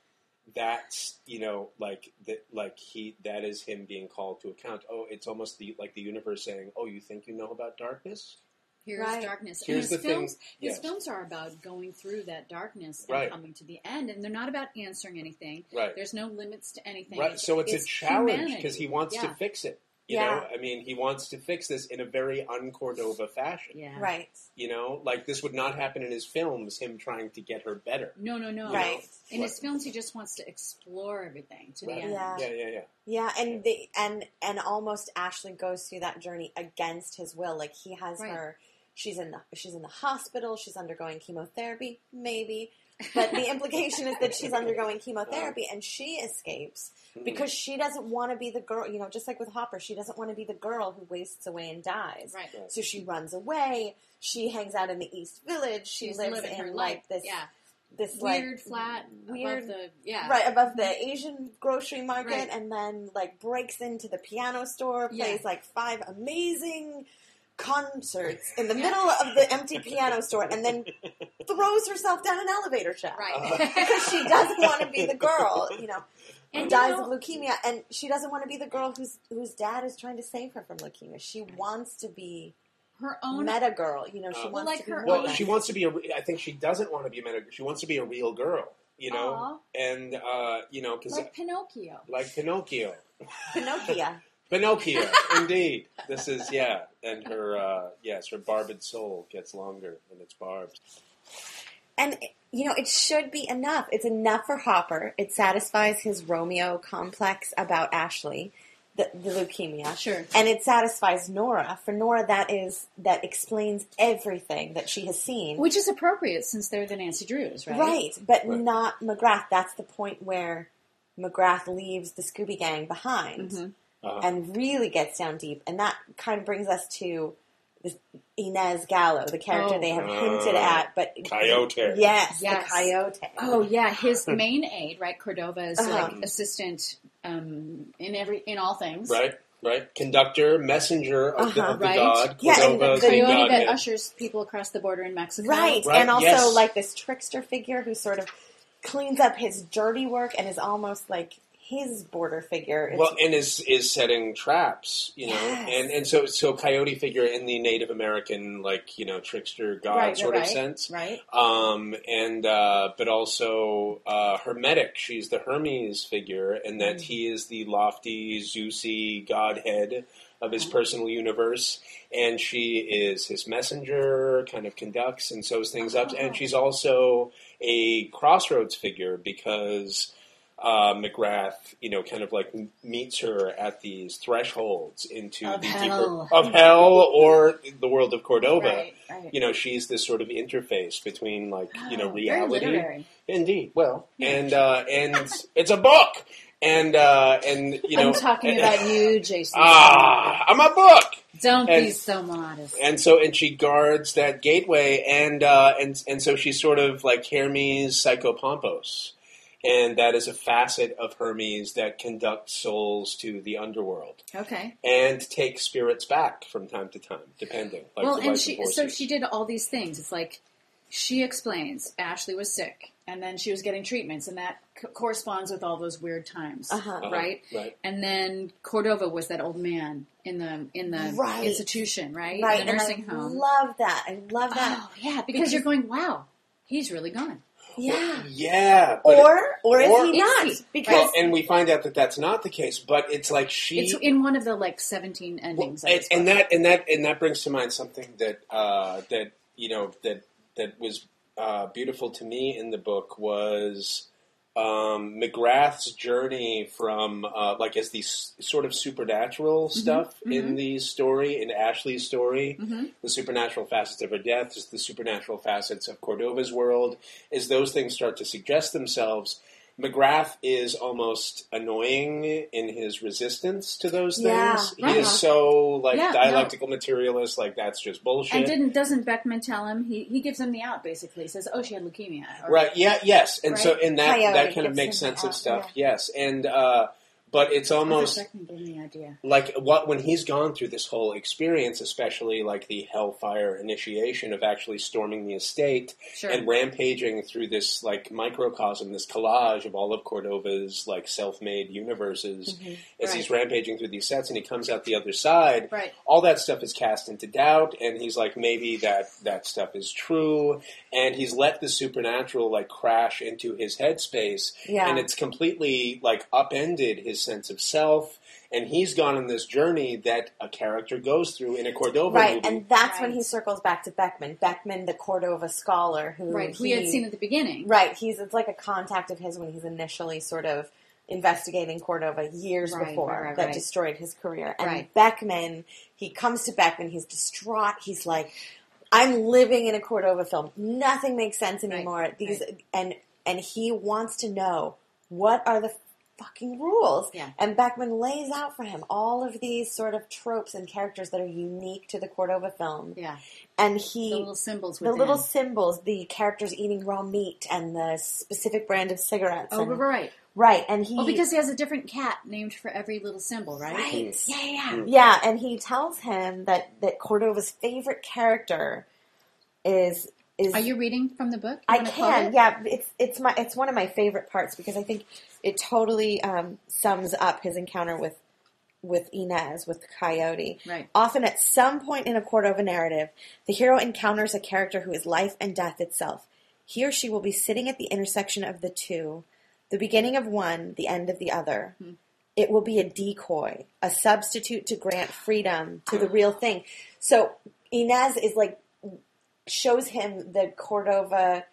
A: That's you know like that like he that is him being called to account. Oh, it's almost the like the universe saying, "Oh, you think you know about darkness?
C: Here's
D: Right.
C: darkness.
A: Here's
C: and his
A: the thing-
C: films, his
A: yes.
C: films are about going through that darkness and
A: Right.
C: coming to the end, and they're not about answering anything.
A: Right.
C: There's no limits to anything.
A: Right. So it's, a challenge because he wants to fix it. You
D: Yeah.
A: know, I mean, he wants to fix this in a very un-Cordova fashion.
C: Yeah.
D: Right.
A: You know, like this would not happen in his films. Him trying to get her better.
C: No, no, no.
D: Right.
C: In his films, he just wants to explore everything to
A: Right.
C: the end.
D: Yeah.
A: Yeah, yeah, yeah.
D: Yeah, and the and and almost Ashley goes through that journey against his will. Like he has
C: Right.
D: her she's in the she's in the hospital, she's undergoing chemotherapy, maybe. But the implication is that she's (laughs) undergoing chemotherapy and she escapes
A: Hmm.
D: because she doesn't want to be the girl, you know, just like with Hopper, she doesn't want to be the girl who wastes away and dies.
C: Right.
A: Right.
D: So she runs away. She hangs out in the East Village. She
C: She's
D: lives in
C: her
D: like this
C: yeah.
D: this
C: Weird,
D: like
C: flat,
D: weird-
C: above the yeah.
D: right above the Asian grocery market,
C: Right.
D: and then like breaks into the piano store,
C: Yeah.
D: plays like five amazing concerts in the middle of the empty piano store, and then throws herself down an elevator shaft
C: Right. (laughs)
D: because she doesn't want to be the girl, you know. Who
C: And, you
D: dies
C: know-
D: of leukemia, and she doesn't want to be the girl whose whose dad is trying to save her from leukemia. She wants to be
C: her own
D: meta girl, you know. She
A: Uh,
D: wants
C: like
D: to be
C: her
A: Well,
D: than-
A: she wants to be a. re- I think she doesn't want to be a meta. She wants to be a real girl. You know,
C: Aw.
A: and uh, you know, because
C: like Pinocchio.
A: like Pinocchio.
D: Pinocchio. (laughs)
A: Pinocchio, (laughs) indeed. This is yeah, and her uh, yes, her barbed soul gets longer and its barbs.
D: And you know, it should be enough. It's enough for Hopper. It satisfies his Romeo complex about Ashley, the, the leukemia.
C: Sure.
D: And it satisfies Nora. For Nora, that is that explains everything that she has seen.
C: Which is appropriate since they're the Nancy Drews, right?
D: Right, but
A: Right.
D: not McGrath. That's the point where McGrath leaves the Scooby Gang behind
C: Mhm.
A: Uh-huh.
D: and really gets down deep. And that kind of brings us to this Inez Gallo, the character
C: Oh.
D: they have hinted
A: Oh.
D: at. But
A: Coyote.
D: yes,
C: Yes.
D: the coyote.
C: Oh yeah, his main aide, right? Cordova's
D: Uh-huh.
C: like assistant um, in every in all things.
A: Right, right. Conductor, messenger of, the,
D: Uh-huh.
A: of the
C: Right.
A: god.
D: Yeah, and the-
A: the
C: Coyote that
A: godhead.
C: ushers people across the border in Mexico.
D: Right,
A: Right,
D: and also
A: yes.
D: like this trickster figure who sort of cleans up his dirty work and is almost like his border figure. It's-
A: Well, and is is setting traps, you know,
D: Yes.
A: and and so so coyote figure in the Native American like you know trickster god
D: Right,
A: sort
D: right,
A: of sense,
D: right?
A: Um, and uh, but also uh, Hermetic. She's the Hermes figure, and that
D: Mm.
A: he is the lofty, Zeusy godhead of his personal universe, and she is his messenger, kind of conducts and sews things up, and she's also a crossroads figure because. Uh, McGrath, you know, kind of like meets her at these thresholds into
C: Of
A: the
C: hell.
A: deeper of hell or the world of Cordova
C: Right, right.
A: you know, she's this sort of interface between like you know
C: very
A: reality. Indeed, well, and uh, and it's a book, and uh, and you know,
C: I'm talking about you, Jason.
A: ah, I'm a book,
C: Don't be so modest.
A: and so and she guards that gateway, and uh, and and so she's sort of like Hermes Psychopompos. And that is a facet of Hermes that conducts souls to the underworld
C: okay.
A: and takes spirits back from time to time, depending. Like
C: well, and she so she did all these things. It's like she explains Ashley was sick. and then she was getting treatments, and that co- corresponds with all those weird times,
D: Uh-huh.
C: right?
A: right.
C: And then Cordova was that old man in the in the
D: Right.
C: institution, right?
D: Right,
C: In the
D: and
C: nursing
D: I
C: home.
D: love that. I love that.
C: Oh yeah, because,
D: Because-
C: you're going, wow, he's really gone.
D: Yeah.
A: Yeah. it-
D: Or or is
A: or-
D: he
C: Is
D: not?
C: he?
D: Because
A: well, and we find out that that's not the case. But it's like she.
C: It's in one of the like 17 endings. of
A: and, and that and that and that brings to mind something that uh, that you know that that was uh, beautiful to me in the book was um, McGrath's journey from uh, like as these sort of supernatural stuff in the story in Ashley's story, the supernatural facets of her death, is the supernatural facets of Cordova's world. As those things start to suggest themselves. McGrath is almost annoying in his resistance to those things.
D: Yeah,
A: he
C: right.
A: is so like
C: Yeah, no.
A: dialectical materialist, like that's just bullshit.
C: And didn't doesn't Beckman tell him? He he gives him the out basically. He says, "Oh, she had leukemia." Or-
A: right? Yeah. Yes. And so, and that
D: Coyote
A: that kind of makes sense of stuff. Yes. And uh, but it's almost
C: Beckman gave him the idea.
A: like what when he's gone through this whole experience, especially like the Hellfire initiation of actually storming the estate
C: Sure.
A: and rampaging through this like microcosm, this collage of all of Cordova's like self-made universes. As
C: Mm-hmm. Right.
A: he's rampaging through these sets, and he comes out the other side,
C: Right.
A: all that stuff is cast into doubt, and he's like, maybe that that stuff is true, and he's let the supernatural like crash into his headspace,
D: Yeah.
A: and it's completely like upended his sense of self. And he's gone on this journey that a character goes through in a Cordova
D: right,
A: movie.
D: and that's when he circles back to Beckman. Beckman, the Cordova scholar, who
C: Right. Who
D: he,
C: we had seen at the beginning.
D: Right, he's it's like a contact of his when he's initially sort of investigating Cordova years
C: Right,
D: before
C: right, right,
D: that
C: right.
D: destroyed his career. And
C: Right.
D: Beckman, he comes to Beckman, he's distraught. He's like, "I'm living in a Cordova film. Nothing makes sense anymore." These and and he wants to know what are the fucking rules.
C: Yeah.
D: And Beckman lays out for him all of these sort of tropes and characters that are unique to the Cordova film.
C: Yeah.
D: And he
C: The little symbols.
D: the
C: Within.
D: little symbols, the characters eating raw meat, and the specific brand of cigarettes.
C: Oh,
D: and,
C: right.
D: right, and he
C: Well, because he has a different cat named for every little symbol, right?
D: right,
C: Yeah, yeah, yeah. Mm.
D: yeah, and he tells him that that Cordova's favorite character is is
C: Are you reading from the book? You
D: I can,
C: it?
D: yeah. It's it's my it's one of my favorite parts because I think it totally um, sums up his encounter with with Inez with the Coyote.
C: Right.
D: Often, at some point in a Cordova narrative, the hero encounters a character who is life and death itself. He or she will be sitting at the intersection of the two, the beginning of one, the end of the other.
C: Hmm.
D: It will be a decoy, a substitute to grant freedom to the real thing. So Inez is like shows him the Cordova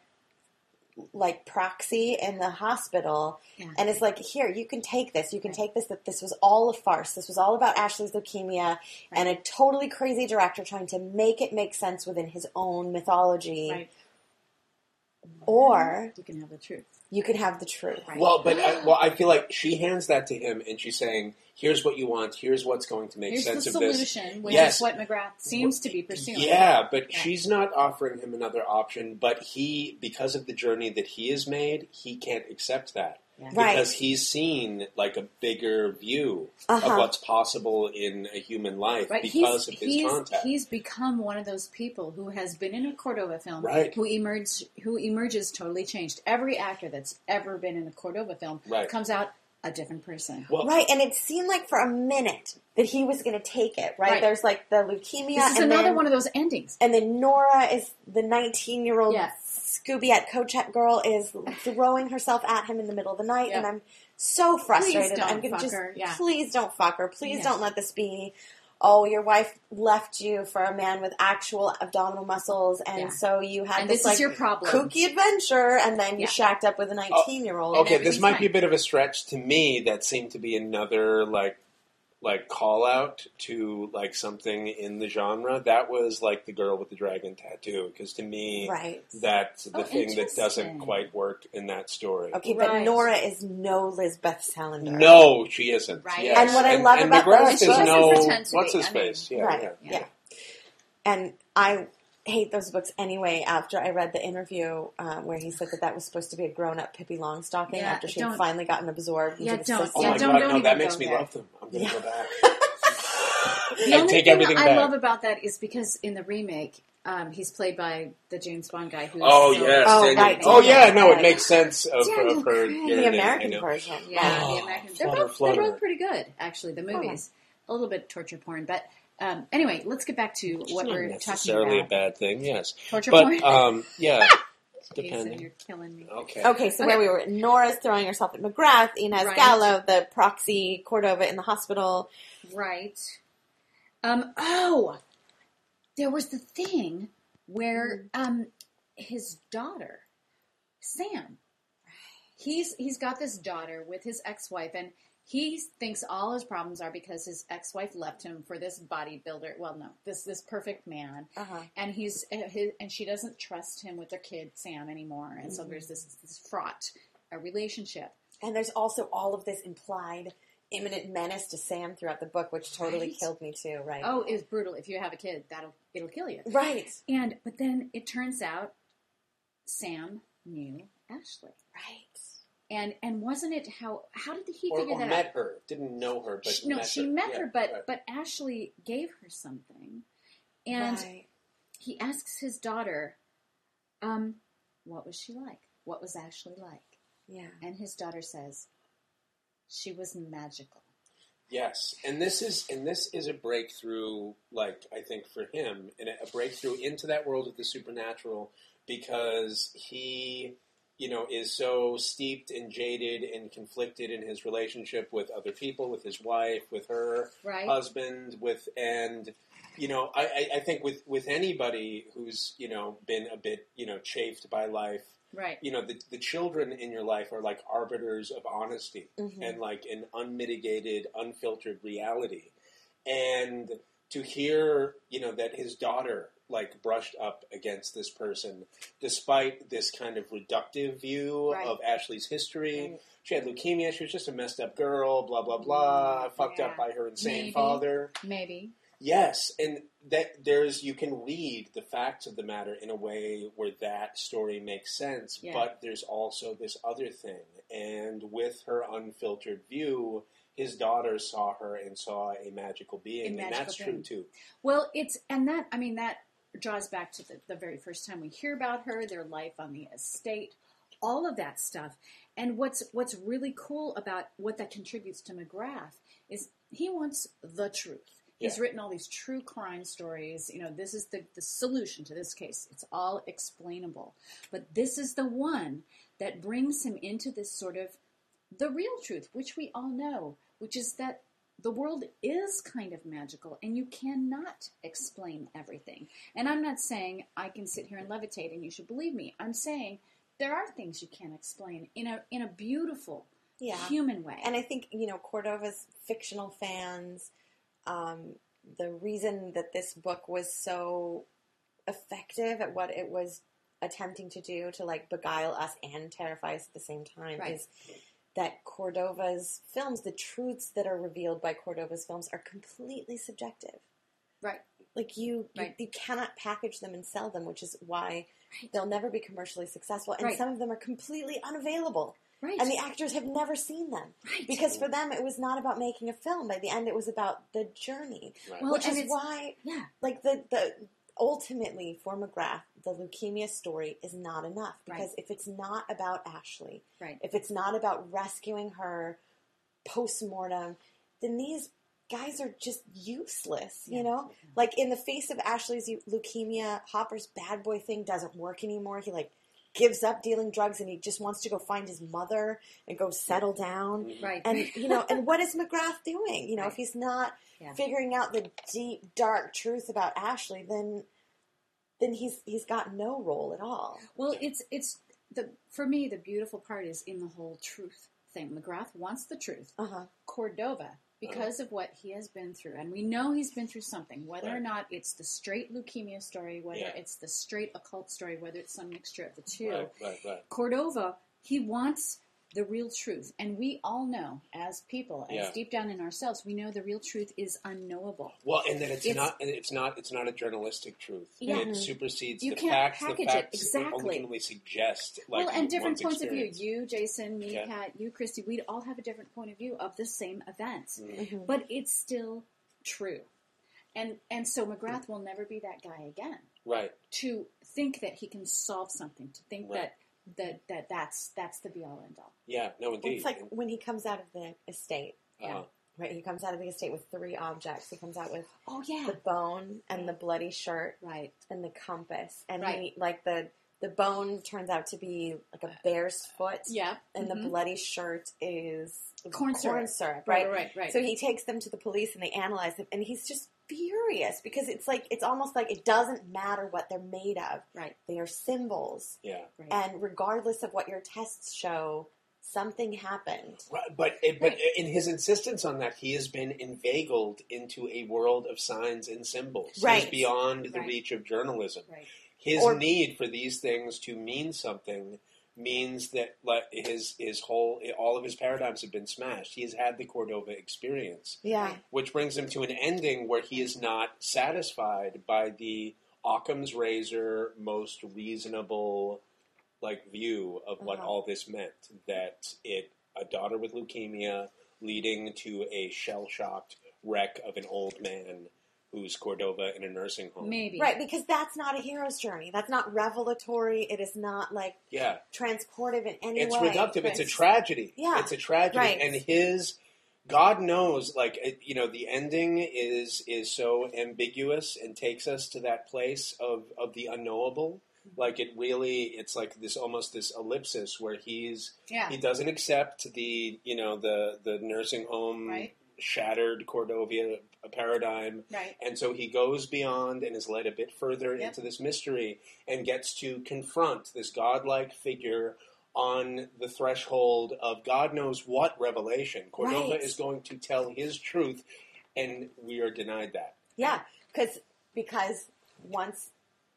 D: like proxy in the hospital
C: Yeah.
D: and it's like here you can take this you can take this that this was all a farce this was all about ashley's leukemia and a totally crazy director trying to make it make sense within his own mythology
C: Right.
D: or
C: You can have the truth.
D: You could have the truth
C: Right.
A: well, but uh, I, well, I feel like she hands that to him, and she's saying, "Here's what you want. Here's what's going to make
C: Here's the
A: sense of this."
C: solution, which
A: Yes.
C: is what McGrath seems to be pursuing.
A: Yeah, but
C: Yeah.
A: she's not offering him another option. But he, because of the journey that he has made, he can't accept that
C: Yeah.
D: Right.
A: because he's seen like a bigger view
D: Uh-huh.
A: of what's possible in a human life
C: Right,
A: because
C: he's,
A: of his
C: he's,
A: contact.
C: he's become one of those people who has been in a Cordova film,
A: Right.
C: who emerge, who emerges totally changed. Every actor that's ever been in a Cordova film
A: Right.
C: comes out a different person.
A: well,
D: right and it seemed like for a minute that he was going to take it right?
C: Right.
D: there's like the leukemia
C: this is
D: and
C: another
D: then,
C: one of those endings.
D: and then nora is the 19 year old
C: Yeah.
D: Scooby at Kochek girl is throwing herself at him in the middle of the night
C: Yeah.
D: and i'm so frustrated
C: don't
D: i'm gonna
C: fuck
D: just
C: her, yeah.
D: please don't fuck her please
C: Yeah.
D: don't let this be oh your wife left you for a man with actual abdominal muscles and
C: Yeah.
D: so you had
C: And
D: this,
C: this is
D: like
C: your problem.
D: kooky adventure and then you
C: Yeah.
D: shacked up with a 19 year old
A: okay, this might
C: fine.
A: be a bit of a stretch to me. That seemed to be another like like call out to like something in the genre. That was like the girl with the dragon tattoo because to me,
D: right
A: that's the
C: Oh,
A: thing that doesn't quite work in that story.
D: okay but nora is no lisbeth salander
A: No, she isn't.
C: Right.
A: Yes.
D: And what I love
A: and
D: about
A: McGrath
D: those
A: is no. What's
C: be.
A: his
C: I mean,
A: face? yeah,
D: right
A: yeah.
D: yeah.
C: Yeah.
D: and i hate those books anyway after i read the interview uh, where he said that that was supposed to be a grown-up pippi longstocking
C: Yeah,
D: after she had finally gotten absorbed into
C: Yeah,
D: the
C: don't-
D: system.
A: Oh
C: Yeah,
A: my
C: don't-
A: god,
C: don't
A: no, that makes me
C: there.
A: love them. I'm gonna
D: Yeah.
A: go back. (laughs)
C: The
A: I
C: only
A: take
C: thing
A: everything
C: I
A: back.
C: love about that is because in the remake, um, he's played by the James Bond guy who.
A: Oh
C: so-
A: yes.
D: Oh,
A: Daniel-
D: right,
A: Oh
D: Daniel
A: yeah. No, it makes sense of, of her.
C: Craig.
D: the American version.
C: Yeah,
A: Oh,
C: the American. They're
A: flutter,
C: both they're both pretty good, actually. The movies, a little bit torture porn, but um, anyway, let's get back to
A: It's
C: what
A: not
C: we're talking
A: necessarily
C: about.
A: a bad thing. Yes,
C: Torture
A: but
C: porn.
A: um, yeah, (laughs)
C: Jason,
A: depending.
C: you're killing me.
A: Okay.
D: Okay, so where we were, Nora's throwing herself at McGrath, Inez
C: Right.
D: Gallo, the proxy Cordova in the hospital.
C: Right. Um. Oh, there was the thing where um his daughter, Sam. He's he's got this daughter with his ex-wife, and he thinks all his problems are because his ex-wife left him for this bodybuilder. Well, no, this this perfect man,
D: Uh-huh.
C: and he's uh, his, and she doesn't trust him with their kid Sam anymore, and so there's this this fraught a relationship.
D: And there's also all of this implied imminent menace to Sam throughout the book, which totally
C: Right.
D: killed me too, right?
C: Oh, it's brutal. If you have a kid, that'll it'll kill you.
D: Right.
C: And but then it turns out Sam knew Ashley.
D: Right.
C: And and wasn't it how how did he
A: Or,
C: figure
A: or
C: that
A: met
C: out?
A: her. Didn't know her, but
C: She- no,
A: met
C: she
A: her.
C: met
A: Yeah,
C: her, but
A: right.
C: but Ashley gave her something, and
D: Right.
C: he asks his daughter, um, "What was she like? What was Ashley like?"
D: Yeah.
C: And his daughter says, "She was magical."
A: Yes, and this is and this is a breakthrough, like I think for him, and a breakthrough into that world of the supernatural because he, you know, is so steeped and jaded and conflicted in his relationship with other people, with his wife, with her
C: Right.
A: husband, with and you know, I, I, I think with with anybody who's you know been a bit you know chafed by life
C: Right.
A: you know the, the children in your life are like arbiters of honesty
D: Mhm.
A: and like an unmitigated unfiltered reality and to hear you know that his daughter like brushed up against this person despite this kind of reductive view
D: Right.
A: of ashley's history
D: Right.
A: she had leukemia she was just a messed up girl blah blah blah mm, fucked
C: Yeah.
A: up by her insane
C: Maybe.
A: father
C: Maybe.
A: Yes, and that there's you can read the facts of the matter in a way where that story makes sense,
C: Yeah.
A: but there's also this other thing. And with her unfiltered view, his daughter saw her and saw a magical being,
C: A
A: and that's
C: being.
A: true too.
C: Well, it's and that I mean that draws back to the, the very first time we hear about her, their life on the estate, all of that stuff. And what's what's really cool about what that contributes to McGrath is he wants the truth. He's
A: Yeah.
C: written all these true crime stories. You know, this is the, the solution to this case. It's all explainable. But this is the one that brings him into this sort of the real truth, which we all know, which is that the world is kind of magical and you cannot explain everything. And I'm not saying I can sit here and levitate and you should believe me. I'm saying there are things you can't explain in a in a beautiful
D: Yeah.
C: human way.
D: And I think, you know, Cordova's fictional fans, um, the reason that this book was so effective at what it was attempting to do to like beguile us and terrify us at the same time
C: Right.
D: is that Cordova's films, the truths that are revealed by Cordova's films are completely subjective.
C: right.
D: Like you,
C: Right.
D: you, you cannot package them and sell them, which is why they'll never be commercially successful. And
C: Right.
D: some of them are completely unavailable
C: Right.
D: and the actors have never seen them
C: Right.
D: because for them it was not about making a film by the end it was about the journey
A: Right.
C: Well,
D: which is why
C: yeah.
D: like the the ultimately for mcgrath the leukemia story is not enough because
C: Right.
D: if it's not about ashley
C: Right.
D: if it's not about rescuing her post-mortem then these guys are just useless you
C: Yeah.
D: know like in the face of ashley's leukemia hopper's bad boy thing doesn't work anymore he like gives up dealing drugs and he just wants to go find his mother and go settle down
C: Right.
D: and you know and what is mcgrath doing you know
C: Right.
D: if he's not
C: Yeah.
D: figuring out the deep dark truth about ashley then then he's he's got no role at all
C: Well, it's it's the for me the beautiful part is in the whole truth thing. McGrath wants the truth.
D: uh-huh
C: Cordova, Uh-huh. because of what he has been through, and we know he's been through something, whether or not it's the straight leukemia story, whether
A: Yeah.
C: it's the straight occult story, whether it's some mixture of the two.
A: Right, right, right.
C: Cordova, he wants the real truth, and we all know, as people, as
A: Yeah.
C: deep down in ourselves, we know the real truth is unknowable.
A: Well, and that it's,
C: It's-
A: not it's not it's not a journalistic truth.
C: Yeah.
A: It mm-hmm. supersedes
C: You
A: the
C: can't
A: facts. The
C: package it,
A: facts
C: exactly.
A: ultimately suggest like
C: well, and different points
A: experience.
C: of view. You, Jason, me,
A: Yeah.
C: Pat, you, Christy, we'd all have a different point of view of the same events,
A: Mm-hmm. mm-hmm.
C: but it's still true. and and so McGrath mm. will never be that guy again.
A: Right.
C: To think that he can solve something, to think
A: Right.
C: that that that that's that's the be all end all.
A: Yeah. No, indeed.
D: It's like when he comes out of the estate.
A: Uh-huh.
D: Right, he comes out of the estate with three objects. He comes out with
C: Oh yeah,
D: the bone and the bloody shirt
C: right.
D: and the compass, and
C: Right.
D: he like the the bone turns out to be like a bear's foot,
C: Yeah,
D: and
C: mhm.
D: the bloody shirt is
C: Corn syrup.
D: right?
C: Right, right, right.
D: So he takes them to the police and they analyze them, and he's just furious because it's like it's almost like it doesn't matter what they're made of;
C: right,
D: they are symbols,
A: yeah.
C: right.
D: and regardless of what your tests show, something happened.
A: Right, but it, but
C: Right.
A: in his insistence on that, he has been inveigled into a world of signs and symbols. He's beyond the
C: Right.
A: reach of journalism.
C: right.
A: His
D: Or-
A: need for these things to mean something means that his his whole all of his paradigms have been smashed. He has had the Cordova experience,
D: Yeah,
A: which brings him to an ending where he is not satisfied by the Occam's razor most reasonable like view of what
D: Uh-huh.
A: all this meant. That it a daughter with leukemia leading to a shell shocked wreck of an old man who's Cordova in a nursing home.
C: Maybe
D: right. Because that's not a hero's journey. That's not revelatory. It is not like
A: Yeah.
D: transportive in any
A: it's
D: way.
A: reductive. It's a tragedy.
D: Yeah.
A: it's a tragedy,
D: Right.
A: and his God knows, like it, you know, the ending is is so ambiguous and takes us to that place of of the unknowable. Mm-hmm. Like it really, it's like this almost this ellipsis where he's
C: yeah,
A: he doesn't accept the you know the the nursing home
C: Right.
A: shattered Cordova paradigm
C: right.
A: and so he goes beyond and is led a bit further
C: Yep.
A: into this mystery and gets to confront this godlike figure on the threshold of God knows what revelation. Cordova
D: Right.
A: is going to tell his truth, and we are denied that.
D: Yeah, because because once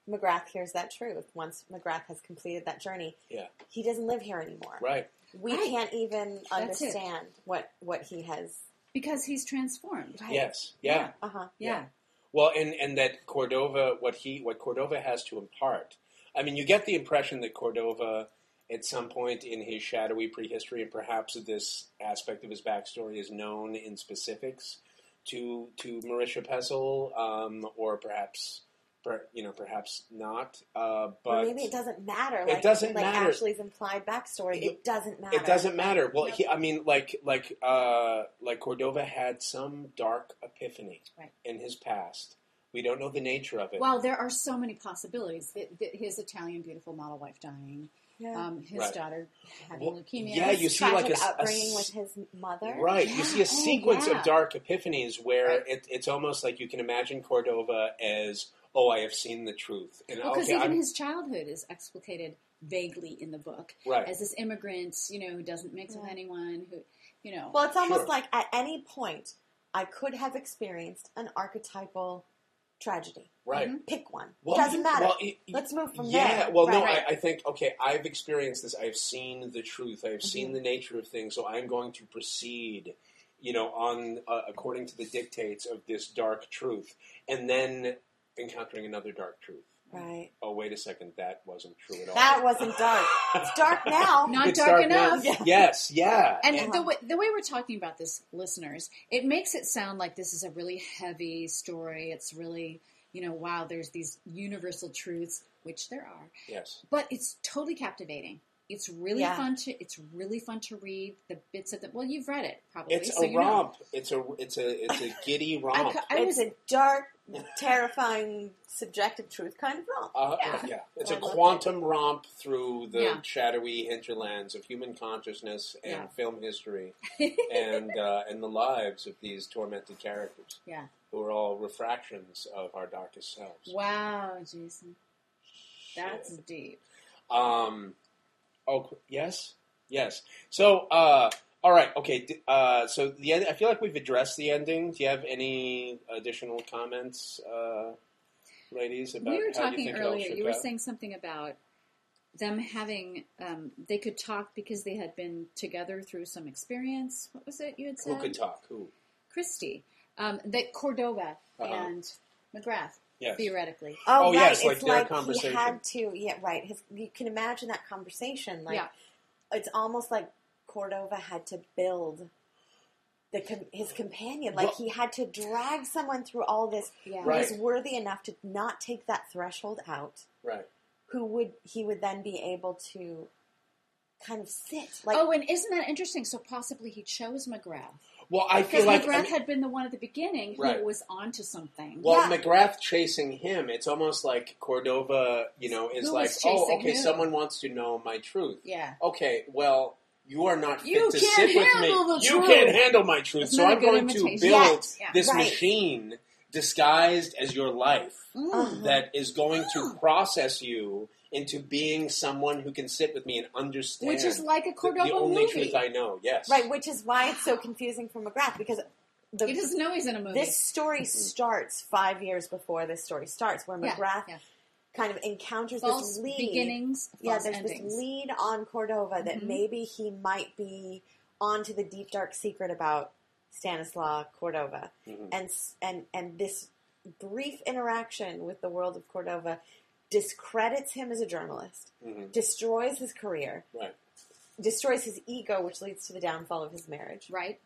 D: McGrath hears that truth, once McGrath has completed that journey,
A: Yeah.
D: he doesn't live here anymore.
A: Right.
D: We
C: Right.
D: can't even
C: That's it.
D: understand what what he has.
C: Because he's transformed.
D: Right.
A: Yes. Yeah.
D: Uh huh.
C: Yeah.
A: Well, and and that Cordova, what he, what Cordova has to impart. I mean, you get the impression that Cordova, at some point in his shadowy prehistory, and perhaps this aspect of his backstory is known in specifics to to Marisha Pessl, um, or perhaps, per, you know, perhaps not. Uh,
D: But
A: but
D: maybe it doesn't matter.
A: It doesn't
D: like
A: matter.
D: Ashley's implied backstory.
A: You-
D: It doesn't matter.
A: It doesn't matter. Well, he, I mean, like, like, uh, like Cordova had some dark epiphany
C: Right.
A: in his past. We don't know the nature of it.
C: Well, there are so many possibilities. That, that his Italian beautiful model wife dying,
D: Yeah.
C: um, his
A: Right.
C: daughter having
A: Well,
C: leukemia.
A: yeah,
D: His
A: you see, like,
D: tragic
A: a s- a
D: upbringing
A: s-
D: with his mother.
A: Right. You see a
C: Oh,
A: sequence
C: yeah.
A: of dark epiphanies where
C: Right.
A: it, it's almost like you can imagine Cordova as, oh, I have seen the truth. And
C: because
A: okay,
C: even
A: I'm,
C: his childhood is explicated vaguely in the book
A: Right.
C: as this immigrant, you know, who doesn't mix with anyone, who, you know,
D: Well, it's almost
A: Sure.
D: like at any point I could have experienced an archetypal tragedy.
A: right.
C: Mhm.
D: Pick one.
A: Well,
D: Doesn't
A: you-
D: matter.
A: well, y- y-
D: Let's move from
A: yeah,
D: there.
A: well, no,
C: Right.
A: I, I think, okay, I've experienced this. I've seen the truth. I've seen
D: Mm-hmm.
A: the nature of things. So I'm going to proceed, you know, on uh, according to the dictates of this dark truth. And then encountering another dark truth.
D: Right.
A: Oh, wait a second. That wasn't true at all.
D: That wasn't dark. It's dark (laughs) now.
C: Not
A: It's
C: dark
A: now.
C: enough.
D: Yeah.
A: Yes, yeah.
C: And
D: Yeah.
C: the way, the way we're talking about this, listeners, it makes it sound like this is a really heavy story. It's really, you know, wow, there's these universal truths, which there are,
A: yes.
C: but it's totally captivating. It's really
D: Yeah.
C: fun to it's really fun to read the bits of the. Well, you've read it probably.
A: It's
C: so
A: a
C: you know.
A: romp. It's a it's a it's a giddy romp.
C: ca- I was
D: a dark, terrifying, subjective truth kind of romp.
A: Uh,
C: Yeah.
A: yeah. it's
D: I
A: a
D: love it.
A: quantum romp through the
C: Yeah.
A: shadowy hinterlands of human consciousness and
C: Yeah.
A: film history, (laughs) and uh, and the lives of these tormented characters,
C: yeah.
A: who are all refractions of our darkest selves.
C: Wow, Jason, that's deep.
A: Um, oh yes, yes. So, uh, all right, okay. Uh, so the end. I feel like we've addressed the ending. Do you have any additional comments, uh, ladies? About
C: we were
A: how you
C: talking
A: think
C: earlier. You were
A: out?
C: saying something about them having um, they could talk because they had been together through some experience. What was it you had said?
A: who could talk? Who?
C: Christie. Um, that Cordova
A: Uh-huh.
C: and McGrath
A: Yes.
C: theoretically.
D: Oh,
A: Oh,
D: right.
A: yes, like
D: it's
A: their
D: like
A: conversation.
D: he had to. Yeah, right. His, you can imagine that conversation. Like
C: Yeah.
D: it's almost like Cordova had to build the com- his companion. Like
A: Well-
D: he had to drag someone through all this
C: Yeah.
D: who
A: Right.
D: was worthy enough to not take that threshold out.
A: Right.
D: Who would he would then be able to kind of sit like
C: oh, and isn't that interesting? So possibly he chose McGrath
A: Well, I
C: because
A: feel like
C: McGrath
A: I mean-
C: had been the one at the beginning
A: Right.
C: who was onto something.
A: Well,
D: Yeah.
A: McGrath chasing him, it's almost like Cordova, you know, is
C: Who
A: like, oh, okay,
C: who?
A: someone wants to know my truth.
C: yeah.
A: Okay, well, you are not fit
C: You
A: to
C: can't
A: sit with me. you can't handle my truth,
C: It's
A: so
C: not a
A: I'm
C: good
A: going to build
D: Yes.
C: Yeah.
A: this
D: Right.
A: machine disguised as your life
C: Mm.
A: that is going to process you into being someone who can sit with me and understand.
C: Which is like a
A: the-
C: Cordova
A: the, only
C: movie.
A: truth I know. Yes,
D: right, which is why it's so confusing for McGrath because the,
C: He doesn't know he's in a movie.
D: this story starts five years before this story starts, where
C: Yeah,
D: McGrath
C: yeah.
D: Kind of encounters
C: false
D: this lead.
C: beginnings,
D: yeah, there's
C: endings.
D: this lead on Cordova that
C: Mhm.
D: maybe he might be onto the deep dark secret about Stanislas Cordova,
A: Mhm.
D: and and and this brief interaction with the world of Cordova discredits him as a journalist,
A: Mhm.
D: destroys his career,
A: right.
D: destroys his ego, which leads to the downfall of his marriage,
C: right?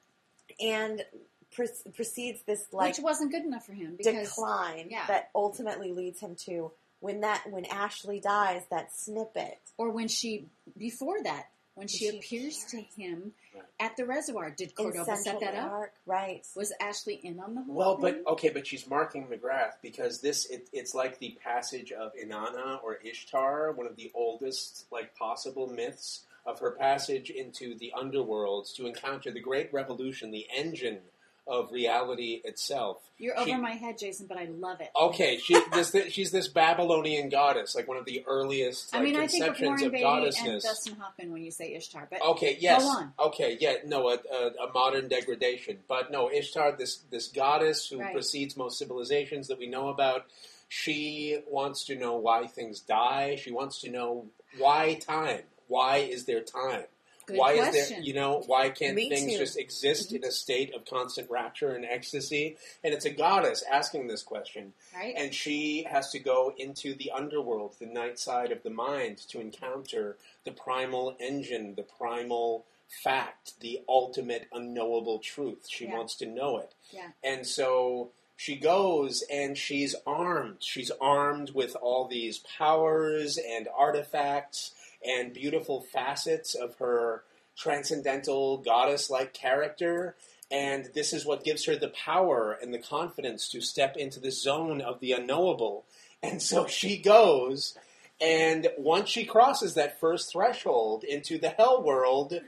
D: and pre- precedes this like
C: Which wasn't good enough for him because
D: decline
C: yeah.
D: that ultimately leads him to when that when Ashley dies, that snippet.
C: or when she before that when she,
D: She
C: appears to him
A: Right.
C: at the reservoir. Did
D: in
C: Cordova set
D: Central
C: that up?
D: Right?
C: Was Ashley in on the whole
A: Well,
C: thing?
A: but okay, but she's marking McGrath because this it, it's like the passage of Inanna or Ishtar, one of the oldest like possible myths of her passage into the underworlds to encounter the great revolution, the engine of reality itself.
C: You're
A: She-
C: over my head, Jason, but I love it.
A: Okay, she this, she's this Babylonian goddess, like one of the earliest
C: I
A: like,
C: mean, I think of Warren
A: of
C: Beatty and. Dustin Hoffman when you say Ishtar, but
A: Okay, yes.
C: Go on.
A: Okay, yeah, no, a, a, a modern degradation. But no, Ishtar, this this goddess who
C: Right.
A: precedes most civilizations that we know about, she wants to know why things die. She wants to know why time. Why is there time?
C: Good
A: why
C: question.
A: is there, you know, why can't
D: Me
A: things
D: too.
A: just exist in a mm-hmm. state of constant rapture and ecstasy? And it's a goddess asking this question.
C: right?
A: And she has to go into the underworld, the night side of the mind, to encounter the primal engine, the primal fact, the ultimate unknowable truth. She
C: Yeah.
A: wants to know it.
C: yeah,
A: And so she goes and she's armed. She's armed with all these powers and artifacts and beautiful facets of her transcendental goddess like character. And this is what gives her the power and the confidence to step into the zone of the unknowable. And so she goes, and once she crosses that first threshold into the hell world,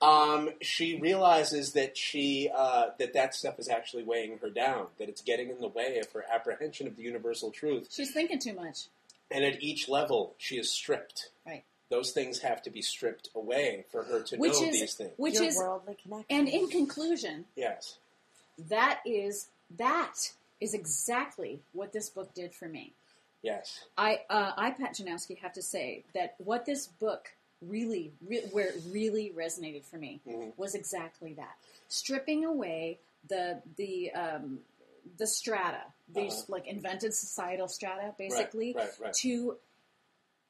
A: um, she realizes that she uh, that that stuff is actually weighing her down. That it's getting in the way of her apprehension of the universal truth.
C: she's thinking too much.
A: And at each level, she is stripped.
C: Right.
A: Those things have to be stripped away for her to
C: Which
A: know
C: is
A: these things.
C: which
D: Your
C: is
D: worldly connection.
C: and in conclusion,
A: yes.
C: that is that is exactly what this book did for me.
A: Yes.
C: I uh, I Pat Janowski have to say that what this book really, re- where it really resonated for me
A: Mhm.
C: was exactly that, stripping away the the um, the strata, these
A: Uh-huh.
C: like invented societal strata, basically,
A: right, right.
C: to
A: The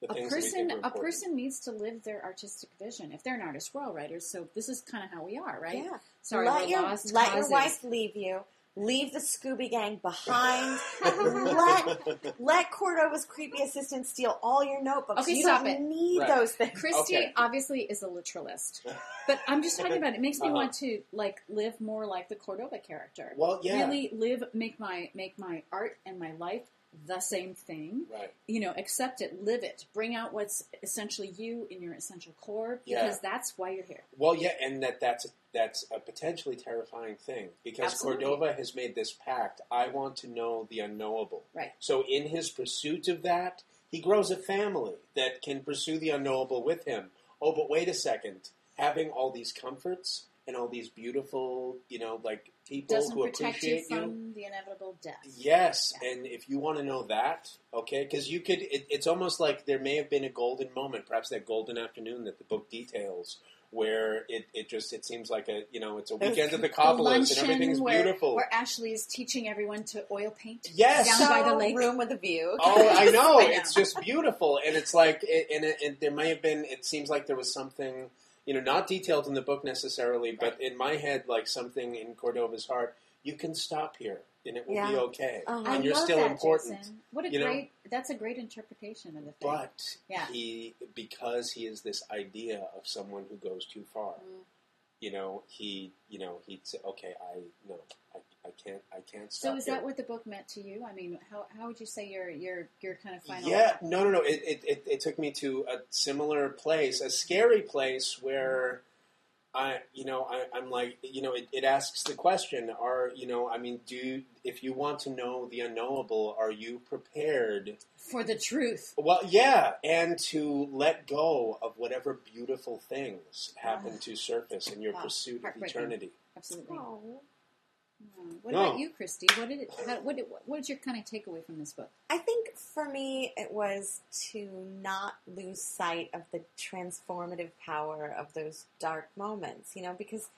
C: a
A: things that we
C: person
A: think are
C: a person needs to live their artistic vision. If they're an artist, we're all writers, so this is kind of how we are, right?
D: Yeah.
C: Sorry,
D: let your
C: lost
D: let
C: causes.
D: your wife leave you. Leave the Scooby Gang behind. (laughs) let let Cordova's creepy assistant steal all your notebooks.
C: Okay,
D: you
C: stop
D: don't
C: it.
D: need
A: Right.
D: those things.
C: Christy
A: Okay.
C: obviously is a literalist, (laughs) but I'm just talking about it. It makes me
A: Uh-huh.
C: want to like live more like the Cordova character.
A: Well, yeah.
C: Really live, make my make my art and my life the same thing.
A: Right.
C: You know, accept it, live it, bring out what's essentially you in your essential core,
A: Yeah.
C: because that's why you're here.
A: Well, yeah, and that that's that's a potentially terrifying thing because
C: Absolutely.
A: Cordova has made this pact. I want to know the unknowable.
C: Right.
A: So in his pursuit of that, he grows a family that can pursue the unknowable with him. Oh, but wait a second. Having all these comforts and all these beautiful, you know, like people
C: Doesn't
A: who
C: protect you
A: appreciate you.
C: from the inevitable death.
A: Yes,
C: Yeah.
A: and if you want to know that, okay, because you could, it, it's almost like there may have been a golden moment, perhaps that golden afternoon that the book details, where it, it just it seems like a you know it's a weekend at the
C: The
A: Coppolas and everything's
C: where,
A: beautiful.
C: where Ashley is teaching everyone to oil paint.
A: Yes.
C: down
D: so,
C: by the lake.
D: room with a view.
A: Oh, I (laughs) know.
C: I know.
A: It's just beautiful, and it's like, it, and, it, and there may have been. It seems like there was something you know, not detailed in the book necessarily, but in my head, like something in Cordova's heart, you can stop here and it will be okay,
D: Uh-huh.
A: and
C: I
A: you're still
C: that,
A: important.
C: Jason. What a
A: you know?
C: great. That's a great interpretation of the thing.
A: But
C: Yeah.
A: he, because he is this idea of someone who goes too far,
C: Mm.
A: you know, he, you know, he'd say, okay, I no, I, I can't, I can't stop.
C: So is
A: here.
C: that what the book meant to you? I mean, how, how would you say your your your kind of final?
A: Yeah, no, no, no. It, it, it, it took me to a similar place, a scary place where I, you know, I, I'm like, you know, it, it asks the question: Are you know, I mean, do if you want to know the unknowable, are you prepared?
C: For the truth.
A: Well, yeah, and to let go of whatever beautiful things happen ah. to surface in your
C: Wow.
A: pursuit of eternity.
C: Absolutely.
D: Oh.
C: Mm. What
A: No.
C: about you, Christy? What did it? How, what did, what was your kind of takeaway from this book?
D: I think for me, it was to not lose sight of the transformative power of those dark moments, you know, because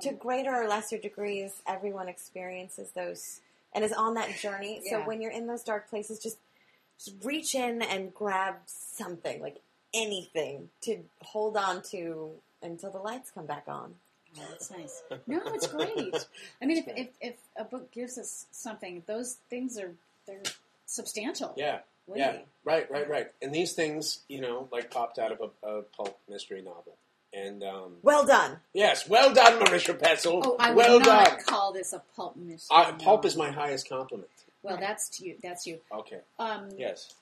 D: to
C: Oh.
D: greater or lesser degrees, everyone experiences those and is on that journey. So when you're in those dark places, just, just reach in and grab something, like anything, to hold on to until the lights come back on.
C: Oh, that's nice. (laughs) No, it's great. I mean, if, if, if a book gives us something, those things are they're substantial.
A: Yeah,
C: weighty.
A: yeah, right, right, right. And these things, you know, like popped out of a, a pulp mystery novel. And um,
D: Well done.
A: yes, well done, Marisha Pessl.
C: Oh, I would not
A: done.
C: call this a pulp mystery.
A: Uh, pulp
C: no.
A: is my highest compliment.
C: Well, that's to you. That's you.
A: Okay.
C: Um,
A: Yes.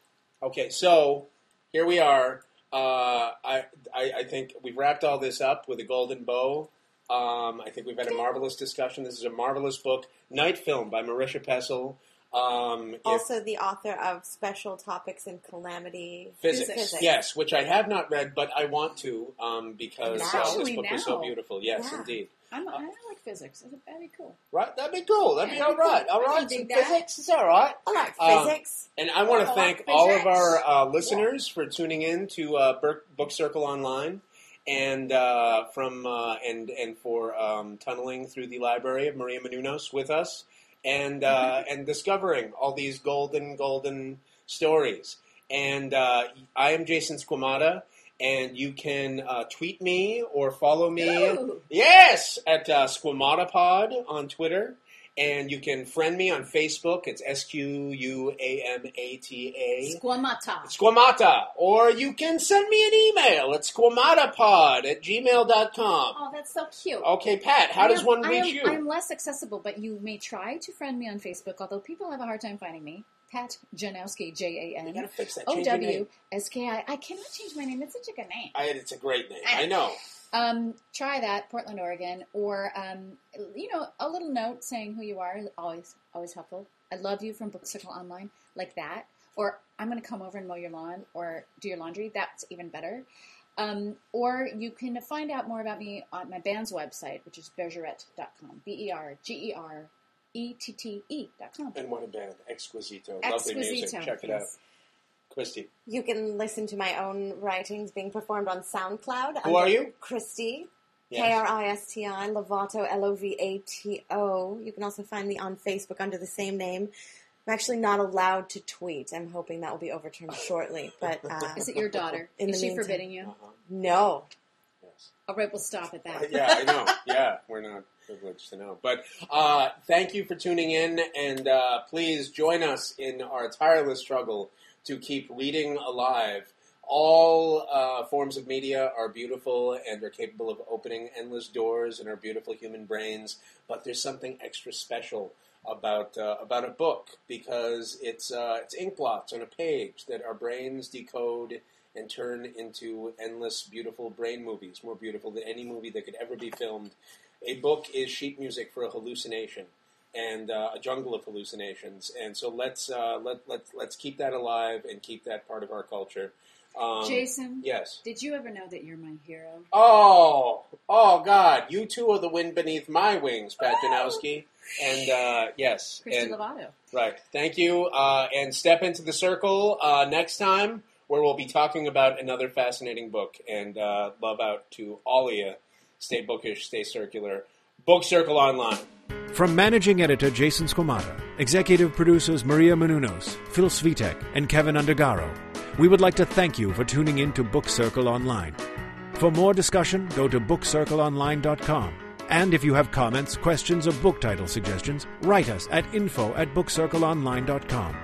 A: Okay. So here we are. Uh, I, I I think we've wrapped all this up with a golden bow. Um, I think we've had a marvelous discussion. This is a marvelous book, Night Film by Marisha Pessl. Um, if-
D: Also, the author of Special Topics in Calamity
A: Physics.
C: Physics.
A: yes, which I have not read, but I want to um, because uh, this
C: Actually,
A: book was so beautiful. Yes,
D: Yeah.
A: indeed.
C: I'm, I like physics. That'd be cool.
A: Right, that'd be cool. That'd be
C: Yeah,
A: all right. All
C: I can
A: right,
C: dig
A: some
C: that.
A: physics is all right.
D: I like
A: Um,
D: physics.
A: And I want to thank all of our uh, listeners for tuning in to uh, Book, Book Circle Online, and uh, from uh, and and for um, tunneling through the library of Maria Menounos with us, and uh, and discovering all these golden golden stories. And uh, I am Jason Squamata, and you can uh, tweet me or follow me.
C: Ooh.
A: Yes, at uh, SquamataPod on Twitter. And you can friend me on Facebook. It's S Q U A M A T A.
C: Squamata.
A: Squamata. Or you can send me an email at squamatapod at gmail.com.
C: Oh, that's so cute.
A: Okay, Pat, how does one reach
C: am,
A: you?
C: I'm less accessible, but you may try to friend me on Facebook, although people have a hard time finding me. Pat Janowski, J A
A: You gotta fix that.
C: O W. S K I. I cannot change my name. It's such a good name.
A: I, it's a great name. I know.
C: Um, try that, Portland, Oregon, or um, you know, a little note saying who you are is always always helpful. I love you from Book Circle Online, like that. Or I'm going to come over and mow your lawn or do your laundry. That's even better. Um, or you can find out more about me on my band's website, which is bergerette.com. B E R G E R E T T E dot com.
A: And what a band. Exquisito. Lovely music.
C: Exquisito,
A: Check it out.
C: Yes.
A: Kristi.
D: You can listen to my own writings being performed on SoundCloud.
A: Who are you?
D: Kristi.
A: Yes.
D: K R I S T I, Lovato, L O V A T O. You can also find me on Facebook under the same name. I'm actually not allowed to tweet. I'm hoping that will be overturned (laughs) shortly. But uh,
C: Is it your daughter?
D: In
C: is
D: the
C: she
D: meantime.
C: forbidding you?
A: Uh-huh.
D: no.
A: Yes.
C: All right, we'll stop at that.
A: yeah, I know. (laughs) Yeah, we're not privileged to know. But uh, thank you for tuning in, and uh, please join us in our tireless struggle to keep reading alive. All uh, forms of media are beautiful and are capable of opening endless doors in our beautiful human brains, but there's something extra special about uh, about a book because it's uh, it's ink blots on a page that our brains decode and turn into endless beautiful brain movies, more beautiful than any movie that could ever be filmed. A book is sheet music for a hallucination and uh, a jungle of hallucinations. And so let's uh, let let let's keep that alive and keep that part of our culture. Um,
C: Jason,
A: Yes.
C: did you ever know that you're my hero?
A: Oh, oh God! You two are the wind beneath my wings, Pat Janowski. And uh, yes,
C: Kristi
A: and,
C: Lovato.
A: right. Thank you. Uh, and step into the circle uh, next time, where we'll be talking about another fascinating book. And uh, love out to all of you. Stay bookish, stay circular. Book Circle Online.
B: From managing editor Jason Squamata, executive producers Maria Menounos, Phil Svitek, and Kevin Undergaro, we would like to thank you for tuning in to Book Circle Online. For more discussion, go to bookcircleonline.com. And if you have comments, questions, or book title suggestions, write us at info at bookcircleonline.com.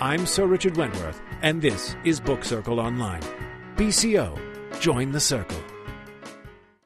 B: I'm Sir Richard Wentworth, and this is Book Circle Online. BCO, join the circle.